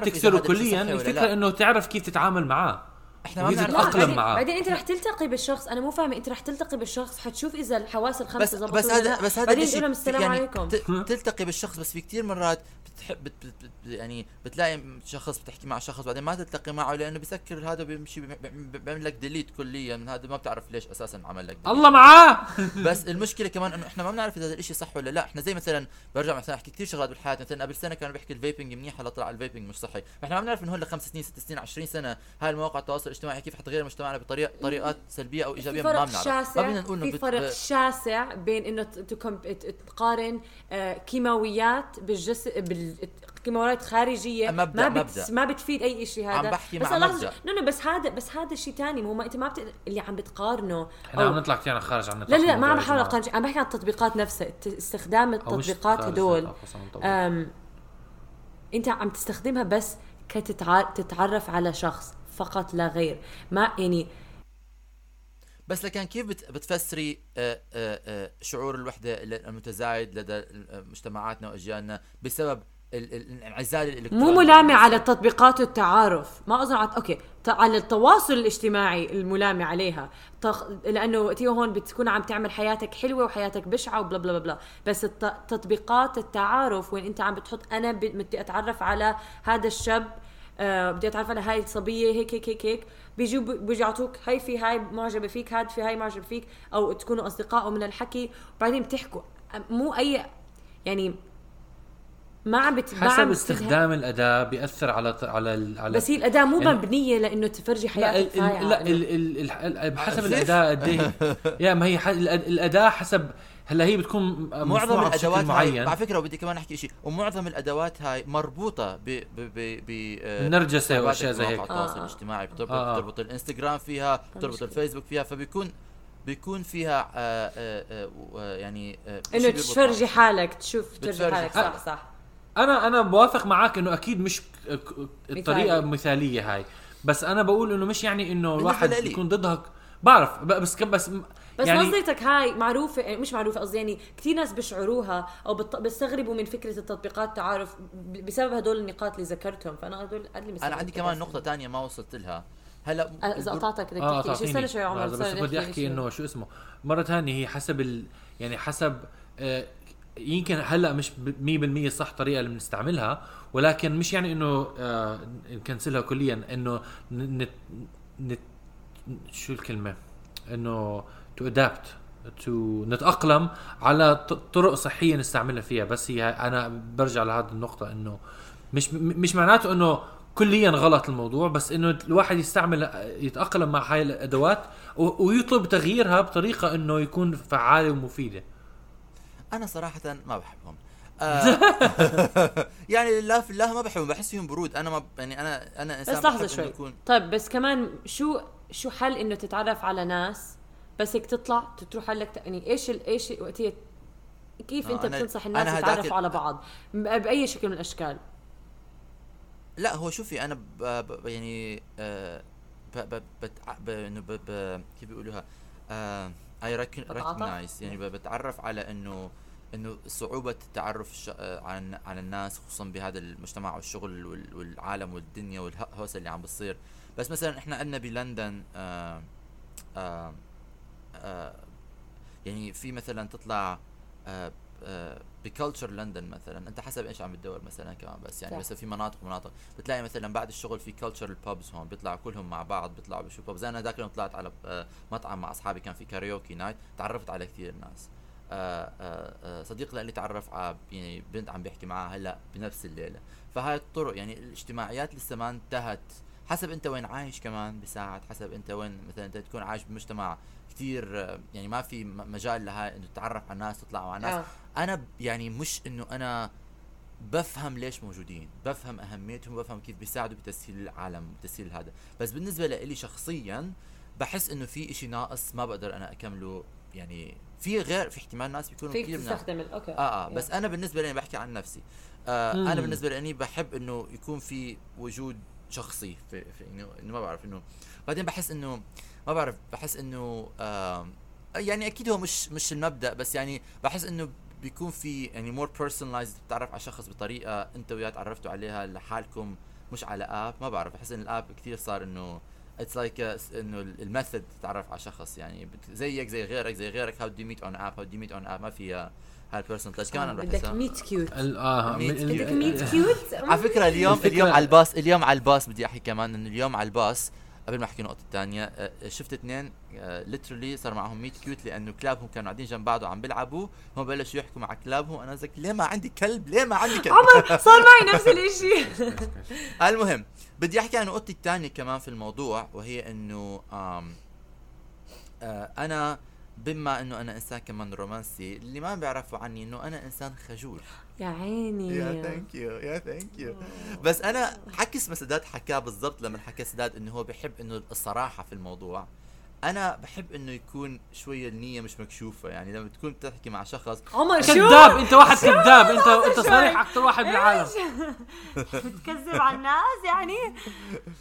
تكسره كليا الفكرة. إنه تعرف كيف تتعامل معاه إحنا ما بنعرف. بعدين, معاه. بعدين أنت رح تلتقي بالشخص. أنا مو فاهمة أنت رح تلتقي بالشخص حتشوف إذا الحواس الخمسة بس زبطوا بس هذا. بس هذا بعدين الشيء تقول لهم السلام يعني عليكم. تلتقي بالشخص بس في كتير مرات بتحب بت بت بت يعني بتلاقي شخص بتحكي مع شخص بعدين ما تلتقي معه لأنه بيسكر هذا بيمشي بي- بي- بيعمل لك delete كليا. من هذا ما بتعرف ليش أساسا عمل لك delete. الله معاه! بس المشكلة كمان إنه إحنا ما بنعرف إذا هذا الشيء صح ولا لا. إحنا زي مثلا برجع مثلا أحكي كثير شغلات بالحياة. مثلا قبل سنة كانوا بيحكي ال vaping منيح هلا طلع ال vaping مش صحي. إحنا ما بنعرف إنه هلا خمس سنين ست سنين 20 سنة هاي المواقع التواصل الاجتماعي كيف حتغير مجتمعنا بطريقه طريقات سلبية أو في إيجابية ما فرق بنعرف شاسع ما بدنا نقول في بت- فرق ب- شاسع بين إنه ت- تكم- ت- تقارن آه، كيماويات بالجسد بالكيماويات خارجية. مبدأ- ما بت مبدأ. ما بتفيد أي شيء هذا. عم بحكي بس مع مبدأ. no no بس هذا بس هذا شيء ثاني مو ما أنت ما بت... اللي عم بتقارنه إحنا أو- عم نطلع كثير خارج عن لا لا ما عم بحاول. أقارن عم بحكي عن التطبيقات نفسها. استخدام التطبيقات هدول. أنت عم تستخدمها بس كتتعرف على شخص. فقط لا غير. ما يعني بس لكن كيف بت- بتفسري آه، آه، آه، شعور الوحدة المتزايد لدى مجتمعاتنا وأجيالنا بسبب ال- ال- الانعزال الالكتروني مو ملامة على التطبيقات والتعارف ما أظن على okay. على التواصل الاجتماعي الملامة عليها. تخ... لأنه تيو هون بتكون عم تعمل حياتك حلوة وحياتك بشعة و blah blah blah. بس الت... تطبيقات التعارف وين أنت عم بتحط أنا. بدي أتعرف على هذا الشاب آه بدي أتعرف على هاي الصبية هيك هيك هيك هيك بيجوا بيجوا يعطوك هاي في هاي معجبة فيك هاد في هاي معجب فيك أو تكونوا أصدقاء من الحكي وبعدين بتحكوا مو أي يعني ما عم بت... حسب استخدام الأداة بيأثر على على ال- على بس هي الأداة مو يعني- مبنية لإنه تفرجي لا حياتك فايعة. ال لا ال ال ال ال بحسب كيف؟ الاداء قد إيه يا ما هي ح- الاداء حسب هلا هي بتكون معظم الأدوات معين هاي على فكرة بدي كمان أحكي شيء ومعظم الأدوات هاي مربوطة ب ب ب ب آه، النرجسة حسابات وأشياء زي هيك. التواصل آه، آه. الاجتماعي بتربط آه، آه. بتربط الإنستغرام فيها بتربط مشكلة. الفيسبوك فيها فبيكون بيكون فيها آه، آه، آه، آه، يعني آه، إنه تفرجي. حالك تشوف تفرجي حالك. صح صح أنا أنا بوافق معك إنه أكيد مش الطريقة مثالية هاي بس أنا بقول إنه مش يعني إنه الواحد. يكون ضدها بعرف بس بس بس يعني نظرتك هاي معروفة يعني مش معروفة قصدي يعني كثير ناس بيشعروها أو بيستغربوا من فكرة التطبيقات التعارف بسبب هدول النقاط اللي ذكرتهم. فأنا هدول اللي أنا عندي كمان نقطة تانية ما وصلت لها. هلأ إذا قطعتك بدك آه تحكي شيء استنى شوي يا عمر بس بدي أحكي. إنه شو اسمه. مرة ثانية هي حسب ال يعني حسب آه يمكن هلأ مش ب 100% صح طريقة اللي بنستعملها ولكن مش يعني إنه آه نكنسلها كليا إنه نت نت شو الكلمة؟ إنه to adapt to نتأقلم على طرق صحية نستعملها فيها. بس هي أنا برجع لهذه النقطة إنه مش مش معناته إنه كليا غلط الموضوع بس إنه الواحد يستعمل يتأقلم مع هاي الأدوات ويطلب تغييرها بطريقة إنه يكون فعالة ومفيدة. أنا صراحة ما بحبهم. آه يعني لا في الله ما بحبهم بحس فيهم برود. أنا ما ب- يعني أنا أنا إنسان بس لحظة شوي. يكون. طيب بس كمان شو شو حل إنه تتعرف على ناس بس هيك تطلع تروح لك يعني إيش إيش وقتيه كيف آه، أنت بتنصح الناس يتعرفوا على بعض؟ ب- بأي شكل من الأشكال؟ لا هو شوفي أنا ب ب يعني آه ب ب ب إنه ب ب كيف بيقولوها؟ آه I بتعاطف؟ recognize يعني ب- بتعرف على إنه إنه صعوبة التعرف الش... آه، على الناس خصوصا بهذا المجتمع والشغل وال- والعالم والدنيا والهوسة اللي عم بتصير. بس مثلا إحنا عندنا بلندن آه آه آه يعني في مثلا تطلع آه آه ب culture لندن مثلا أنت حسب إيش عم تدور مثلا كمان بس يعني. بس في مناطق ومناطق بتلاقي مثلا بعد الشغل في culture pubs هون بيطلعوا كلهم مع بعض بيطلعوا بشوفوا pubs أنا ذاك اليوم طلعت على آه، مطعم مع أصحابي كان في karaoke night تعرفت على كثير ناس. آه، آه، آه، صديق لي تعرف على يعني بنت عم بيحكي معها هلأ بنفس الليلة. فهاي الطرق يعني الاجتماعيات لسه ما انتهت. حسب أنت وين عايش كمان بيساعد حسب أنت وين مثلا أنت تكون عايش بمجتمع كثير يعني ما في مجال لها إنه تتعرف على الناس تطلع مع ناس آه. أنا يعني مش إنه أنا بفهم ليش موجودين بفهم أهميتهم بفهم كيف بيساعدوا بتسهيل العالم بتسهيل هذا. بس بالنسبة لإلي شخصيا بحس إنه في إشي ناقص ما بقدر أنا أكمله يعني في غير في احتمال ناس بيكونوا كثير ناس تستخدم okay. آه آه بس أنا بالنسبة لي بحكي عن نفسي. آه مم. أنا بالنسبة لي بحب إنه يكون في وجود شخصي في, في إنه ما بعرف إنه. بعدين بحس إنه ما بعرف بحس إنه آه يعني أكيد هو مش مش المبدأ بس يعني بحس إنه بيكون في يعني more personalized بتتعرف على شخص بطريقة أنت وياه تعرفتوا عليها لحالكم مش على app ما بعرف بحس إن ال app كثير صار إنه it's like إنه ال method تتعرف على شخص يعني زيك زي غيرك زي غيرك how'd you meet? on app how'd you meet? on app ما فيها هاي ال personal touch كمان أنا بدك meet cute آه بدك meet cute على فكرة اليوم اليوم على الباص اليوم على الباص بدي أحكي كمان إنه اليوم على الباص قبل ما أحكي النقطة الثانية شفت اثنين literally صار معهم meet cute لأنه كلابهم كانوا قاعدين جنب بعض وعم بيلعبوا هم بلشوا يحكوا مع كلابهم أنا زك ليه ما عندي كلب؟ ليه ما عندي كلب؟ عمر صار معي نفس الإشي. المهم بدي أحكي عن نقطتي الثانية كمان في الموضوع وهي إنه آه أنا بما إنه أنا إنسان كمان رومانسي اللي ما بيعرفوا عني إنه أنا إنسان خجول. يا عيني. يا thank you يا thank you بس أنا حكي اسمه سداد حكاه بالضبط لما حكى سداد إنه هو بحب إنه الصراحة في الموضوع. أنا بحب إنه يكون شوية النية مش مكشوفة يعني لما تكون بتحكي مع شخص عمر شو كذاب أنت واحد كذاب انت أنت صريح أكثر واحد بالعالم. بتكذب على الناس يعني؟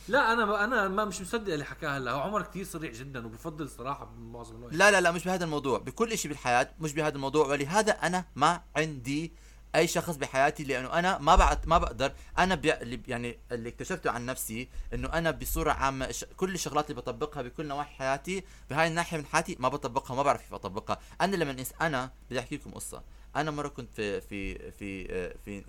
لا أنا أنا ما مش مصدق اللي حكاه هلا. هو عمر كثير صريح جدا وبفضل الصراحه بمعظم الوقت. لا لا لا مش بهذا الموضوع بكل شيء بالحياة مش بهذا الموضوع ولهذا أنا ما عندي أي شخص بحياتي لأنه أنا ما بعد ما بقدر. أنا بي يعني اللي اكتشفته عن نفسي إنه أنا بصورة عامة ش- كل الشغلات اللي بطبقها بكل نواحي حياتي بهاي الناحية من حياتي ما بطبقها ما بعرف كيف أطبقها. أنا لما إنس أنا بدي أحكي لكم قصة. أنا مرة كنت في في في آه، في آه،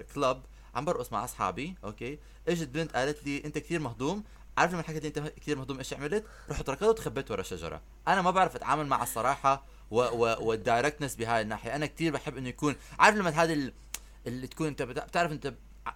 آه، كلب عم برقص مع أصحابي أوكي؟ إجت بنت قالت لي أنت كثير مهضوم عارف لما حكيت لي أنت كثير مهضوم إيش عملت؟ رحت ركضت وتخبيت ورا شجره، أنا ما بعرف أتعامل مع الصراحة. وال directness بهاي الناحية، أنا كثير بحب إنه يكون عارف لما هذا ال- اللي تكون أنت بتع- بتعرف أنت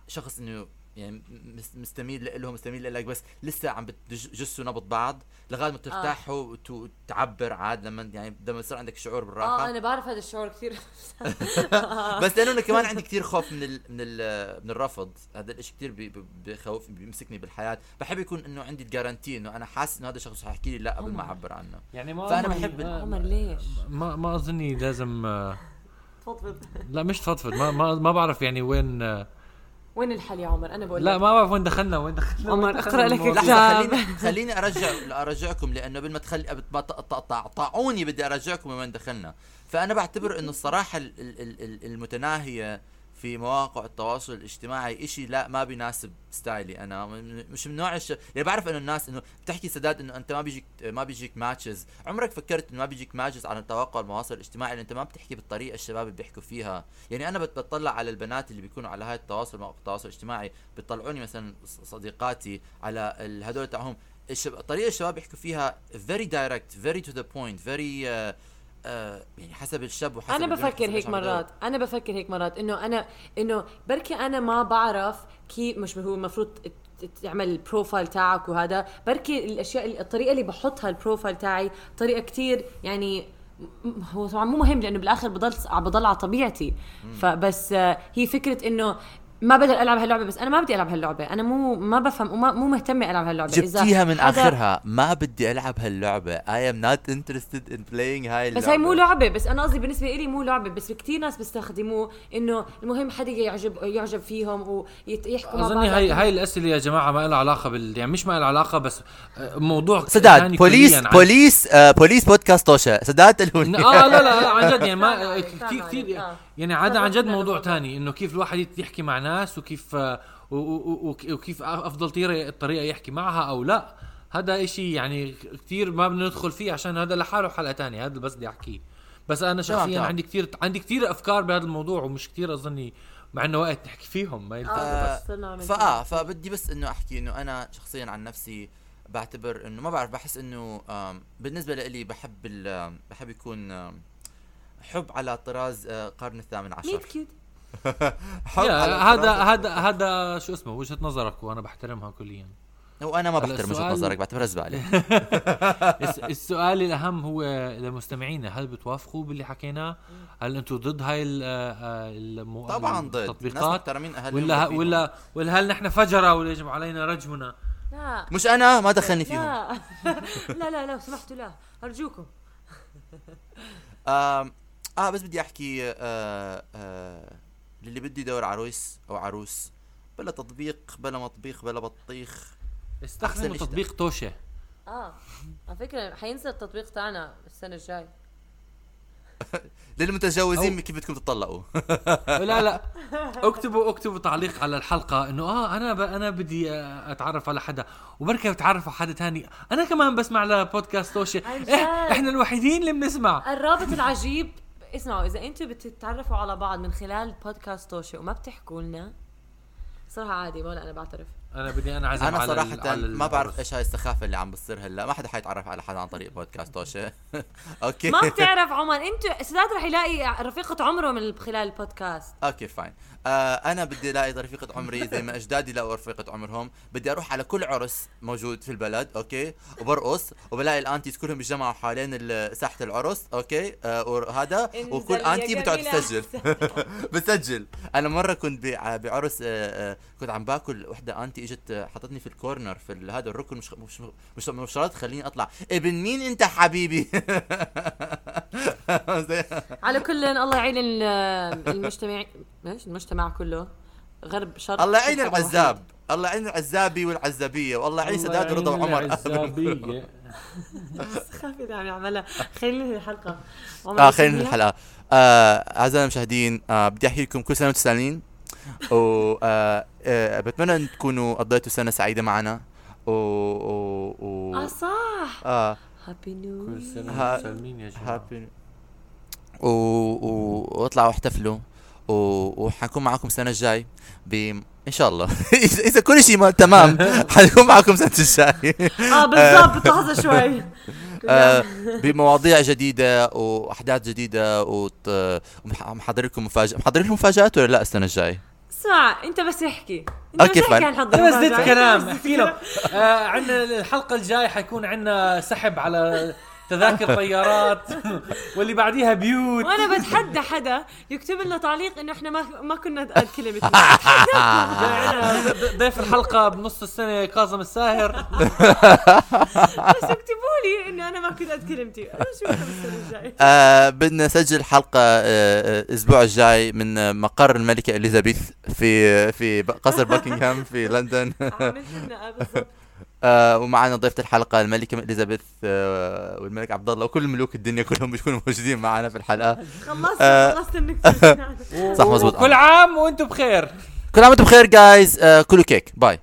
شخص إنه يعني مس- مستميل له مستميل لك بس لسه عم بتجسوا نبض بعض لغاية ما ترتاحوا وت- وتعبر عاد لما يعني لما يصير عندك شعور بالراحة. آه أنا بعرف هذا الشعور كثير. بس لأنه أنا كمان عندي كثير خوف من ال من ال من الرفض. هذا الشيء كثير بخوف بيمسكني بالحياة. بحب يكون إنه عندي الجارانتي إنه أنا حاسس إنه هذا الشخص حيحكي لي لا قبل ما أعبر عنه. يعني ما فأنا ما- بحب عمر ليش؟ ما ما أظني لازم آه، تفضل. لا مش تفضفض ما ما ما بعرف يعني وين آه، وين الحل يا عمر أنا بقول لا لك. ما بعرف وين دخلنا وين دخلنا عمر، اقرأ لك. لحظه خليني خليني ارجع أرجعكم لأنه قبل ما تخلي تقطعوني بدي أرجعكم وين دخلنا فأنا بعتبر إنه الصراحة ال- ال- ال- ال- المتناهية في مواقع التواصل الاجتماعي إشي لا ما بيناسب style ي أنا. مش من نوع الش... يعني بعرف إنه الناس إنه بتحكي سداد إنه أنت ما بيجيك ما بيجيك matches عمرك فكرت إنه ما بيجيك matches على تواقع المواصل الاجتماعي؟ لأن أنت ما بتحكي بالطريقة الشباب اللي بيحكوا فيها. يعني أنا بت- بتطلع على البنات اللي بيكونوا على هاي التواصل مواقع التواصل الاجتماعي بيطلعوني مثلا صديقاتي على هدول تاعهم. الشب... طريقة الشباب بيحكوا فيها direct very to the point very uh, uh, يعني حسب الشاب وحسب أنا بفكر هيك. مرات أنا بفكر هيك مرات إنه أنا إنه بركي أنا ما بعرف كيف مش هو المفروض تعمل ال profile تاعك وهذا. بركي الأشياء الطريقة اللي بحطها ال profile تاعي طريقة كتير يعني هو طبعا مو مهم لأنه بالآخر بضل بضل على طبيعتي. فبس آه، هي فكرة إنه ما بقدر ألعب هاللعبة بس أنا ما بدي ألعب هاللعبة. أنا مو ما بفهم وما مو مهتمه ألعب هاللعبة. جبتيها من حدا- آخرها. ما بدي ألعب هاللعبة. I am not interested in playing هاي اللعبه بس هاي مو لعبة. بس أنا قصدي بالنسبة لي مو لعبة. بس في كثير ناس بيستخدموه إنه المهم حدا يعجب يعجب فيهم ويحكوا مع بعض. هاي هاي الأسئلة يا جماعة ما لها علاقة بال يعني مش ما لها علاقة بس آه، موضوع سداد ثاني بوليس بوليس آه بوليس بودكاست توشا سداد تلهوني آه لا لا لا عن جد يعني ما كثير كثير. يعني عاده عن جد موضوع. تاني إنه كيف الواحد يحكي مع ناس وكيف آه، و- و- و- وكيف أفضل طريقة الطريقة يحكي معها أو لا. هذا إشي يعني كثير ما بدنا ندخل فيه عشان هذا لحاله حلقة تانية هذا بس بدي أحكيه. بس أنا شخصيا. عندي كثير عندي كثير أفكار بهذا الموضوع ومش كثير أظني مع إنه وقت نحكي فيهم ما ينفع آه. بس. فآه فبدي بس إنه أحكي إنه أنا شخصيا عن نفسي بعتبر إنه ما بعرف بحس إنه بالنسبة لي بحب ال- بحب يكون حب على طراز آه، القرن الثامن عشر. ميت كيوت هذا هذا هذا شو اسمه وجهة نظرك وأنا بحترمها كليا. وأنا ما بحترم وجهة نظرك بعتبرها زبالة. الس- السؤال الأهم هو لمستمعينا هل بتوافقوا باللي حكيناه؟ هل أنتم ضد هاي ال- آه، المو... طبعا ضد. التطبيقات؟ ولا. ولا ولا هل نحن فجرة ولا يجب علينا رجمنا؟ لا. مش أنا ما دخلني فيهم. لا لا لا لو سمحتوا لا أرجوكم. آم، آه بس بدي أحكي آه آه للي بده يدور عروس أو عروس بلا تطبيق بلا مطبيخ بلا بطيخ. استخدموا تطبيق توشة. آه على فكرة حينزل التطبيق تاعنا السنة الجاي. للمتجوزين كيف بدكم تطلقوا لا لا. اكتبوا اكتبوا تعليق على الحلقة إنه آه أنا ب... أنا بدي آه، أتعرف على حدا. وبركي بتعرف على حدا تاني. أنا كمان بسمع لبودكاست توشي عن جد. إيه إحنا الوحيدين اللي بنسمع. الرابط العجيب. اسمعوا إذا أنتم بتتعرفوا على بعض من خلال بودكاست توشي وما بتحكوا لنا صراحة عادي ولا أنا بعترف. أنا بدي أنا عزم أنا على ال- صراحة على ما بعرف. إيش هاي السخافة اللي عم بتصير هلا. ما حدا حيتعرف على حدا عن طريق بودكاست توشة okay. ما بتعرف عمر أنتوا سداد رح يلاقي رفيقة عمره من خلال البودكاست. okay fine آه أنا بدي ألاقي رفيقة عمري زي ما أجدادي لقوا رفيقة عمرهم. بدي أروح على كل عرس موجود في البلد okay؟ وبرقص وبلاقي ال aunties كلهم بيتجمعوا حوالين ال- ساحة العرس okay؟ آه وهذا وكل auntie بتقعد. تسجل. بسجل. أنا مرة كنت بع- بعرس آه آه كنت عم باكل وحدة auntie إجت آه، حطتني في ال corner في هذا الركن مش مش مش, مش شرط تخليني أطلع. ابن مين أنت حبيبي؟ على كل الله يعين ال- المجتمع. إيش؟ المجتمع كله. غرب شرق الله يعين العزاب. الله يعين العزابي والعزابية. والله يعين سداد ورضا وعمر. العزابية. خافي عم يعملها خلينا الحلقة. آه خلينا الحلقة. آه اعزائي المشاهدين آه بدي أحكي لكم كل سنة وأنتم سالمين و آه آه بتمنى أن تكونوا قضيتوا سنة سعيدة معنا. و, و... و... آه صح. آه. happy new كل سنة ها- وأنتم سالمين يا جماعة. happy و... و... واطلعوا احتفلوا و... وحنكون معكم السنة الجاي ب إن شاء الله. اذا إذا كل شيء ما تمام حنكون معكم السنة الجاي. آه بالضبط لحظه شوي. آه، بمواضيع جديدة وأحداث جديدة وت... ومحضر لكم مفاجأة محضر لكم مفاجآت ولا لا السنة الجاي؟ اسمع أنت بس احكي. أنت okay، بس fine. احكي عن حضر بس زدت. كلام. احكي له آه عندنا الحلقة الجاي حيكون عندنا سحب على تذاكر طيارات. واللي بعديها بيوت. وأنا بتحدى حدا يكتب لنا تعليق إنه إحنا ما ما كنا قد كلمة. ضيف الحلقة بنص السنة كاظم الساهر. بس اكتبوا لي إنه أنا ما كنت قد كلمتي. أنا شو بدنا بالسنه الجاية. آه بدنا نسجل حلقة آه آه، الأسبوع الجاي من مقر الملكة إليزابيث في في قصر باكنغهام في لندن. عملت لنا آه، بالضبط. آه ومعنا ضيفة الحلقة الملكة إليزابيث آه والملك عبد الله وكل ملوك الدنيا كلهم بيكونوا موجودين معنا في الحلقة. خلصت آه. خلصت النكته صح مزبوط كل عام وأنتم بخير. كل عام وأنتم بخير جايز آه كلوا كيك. باي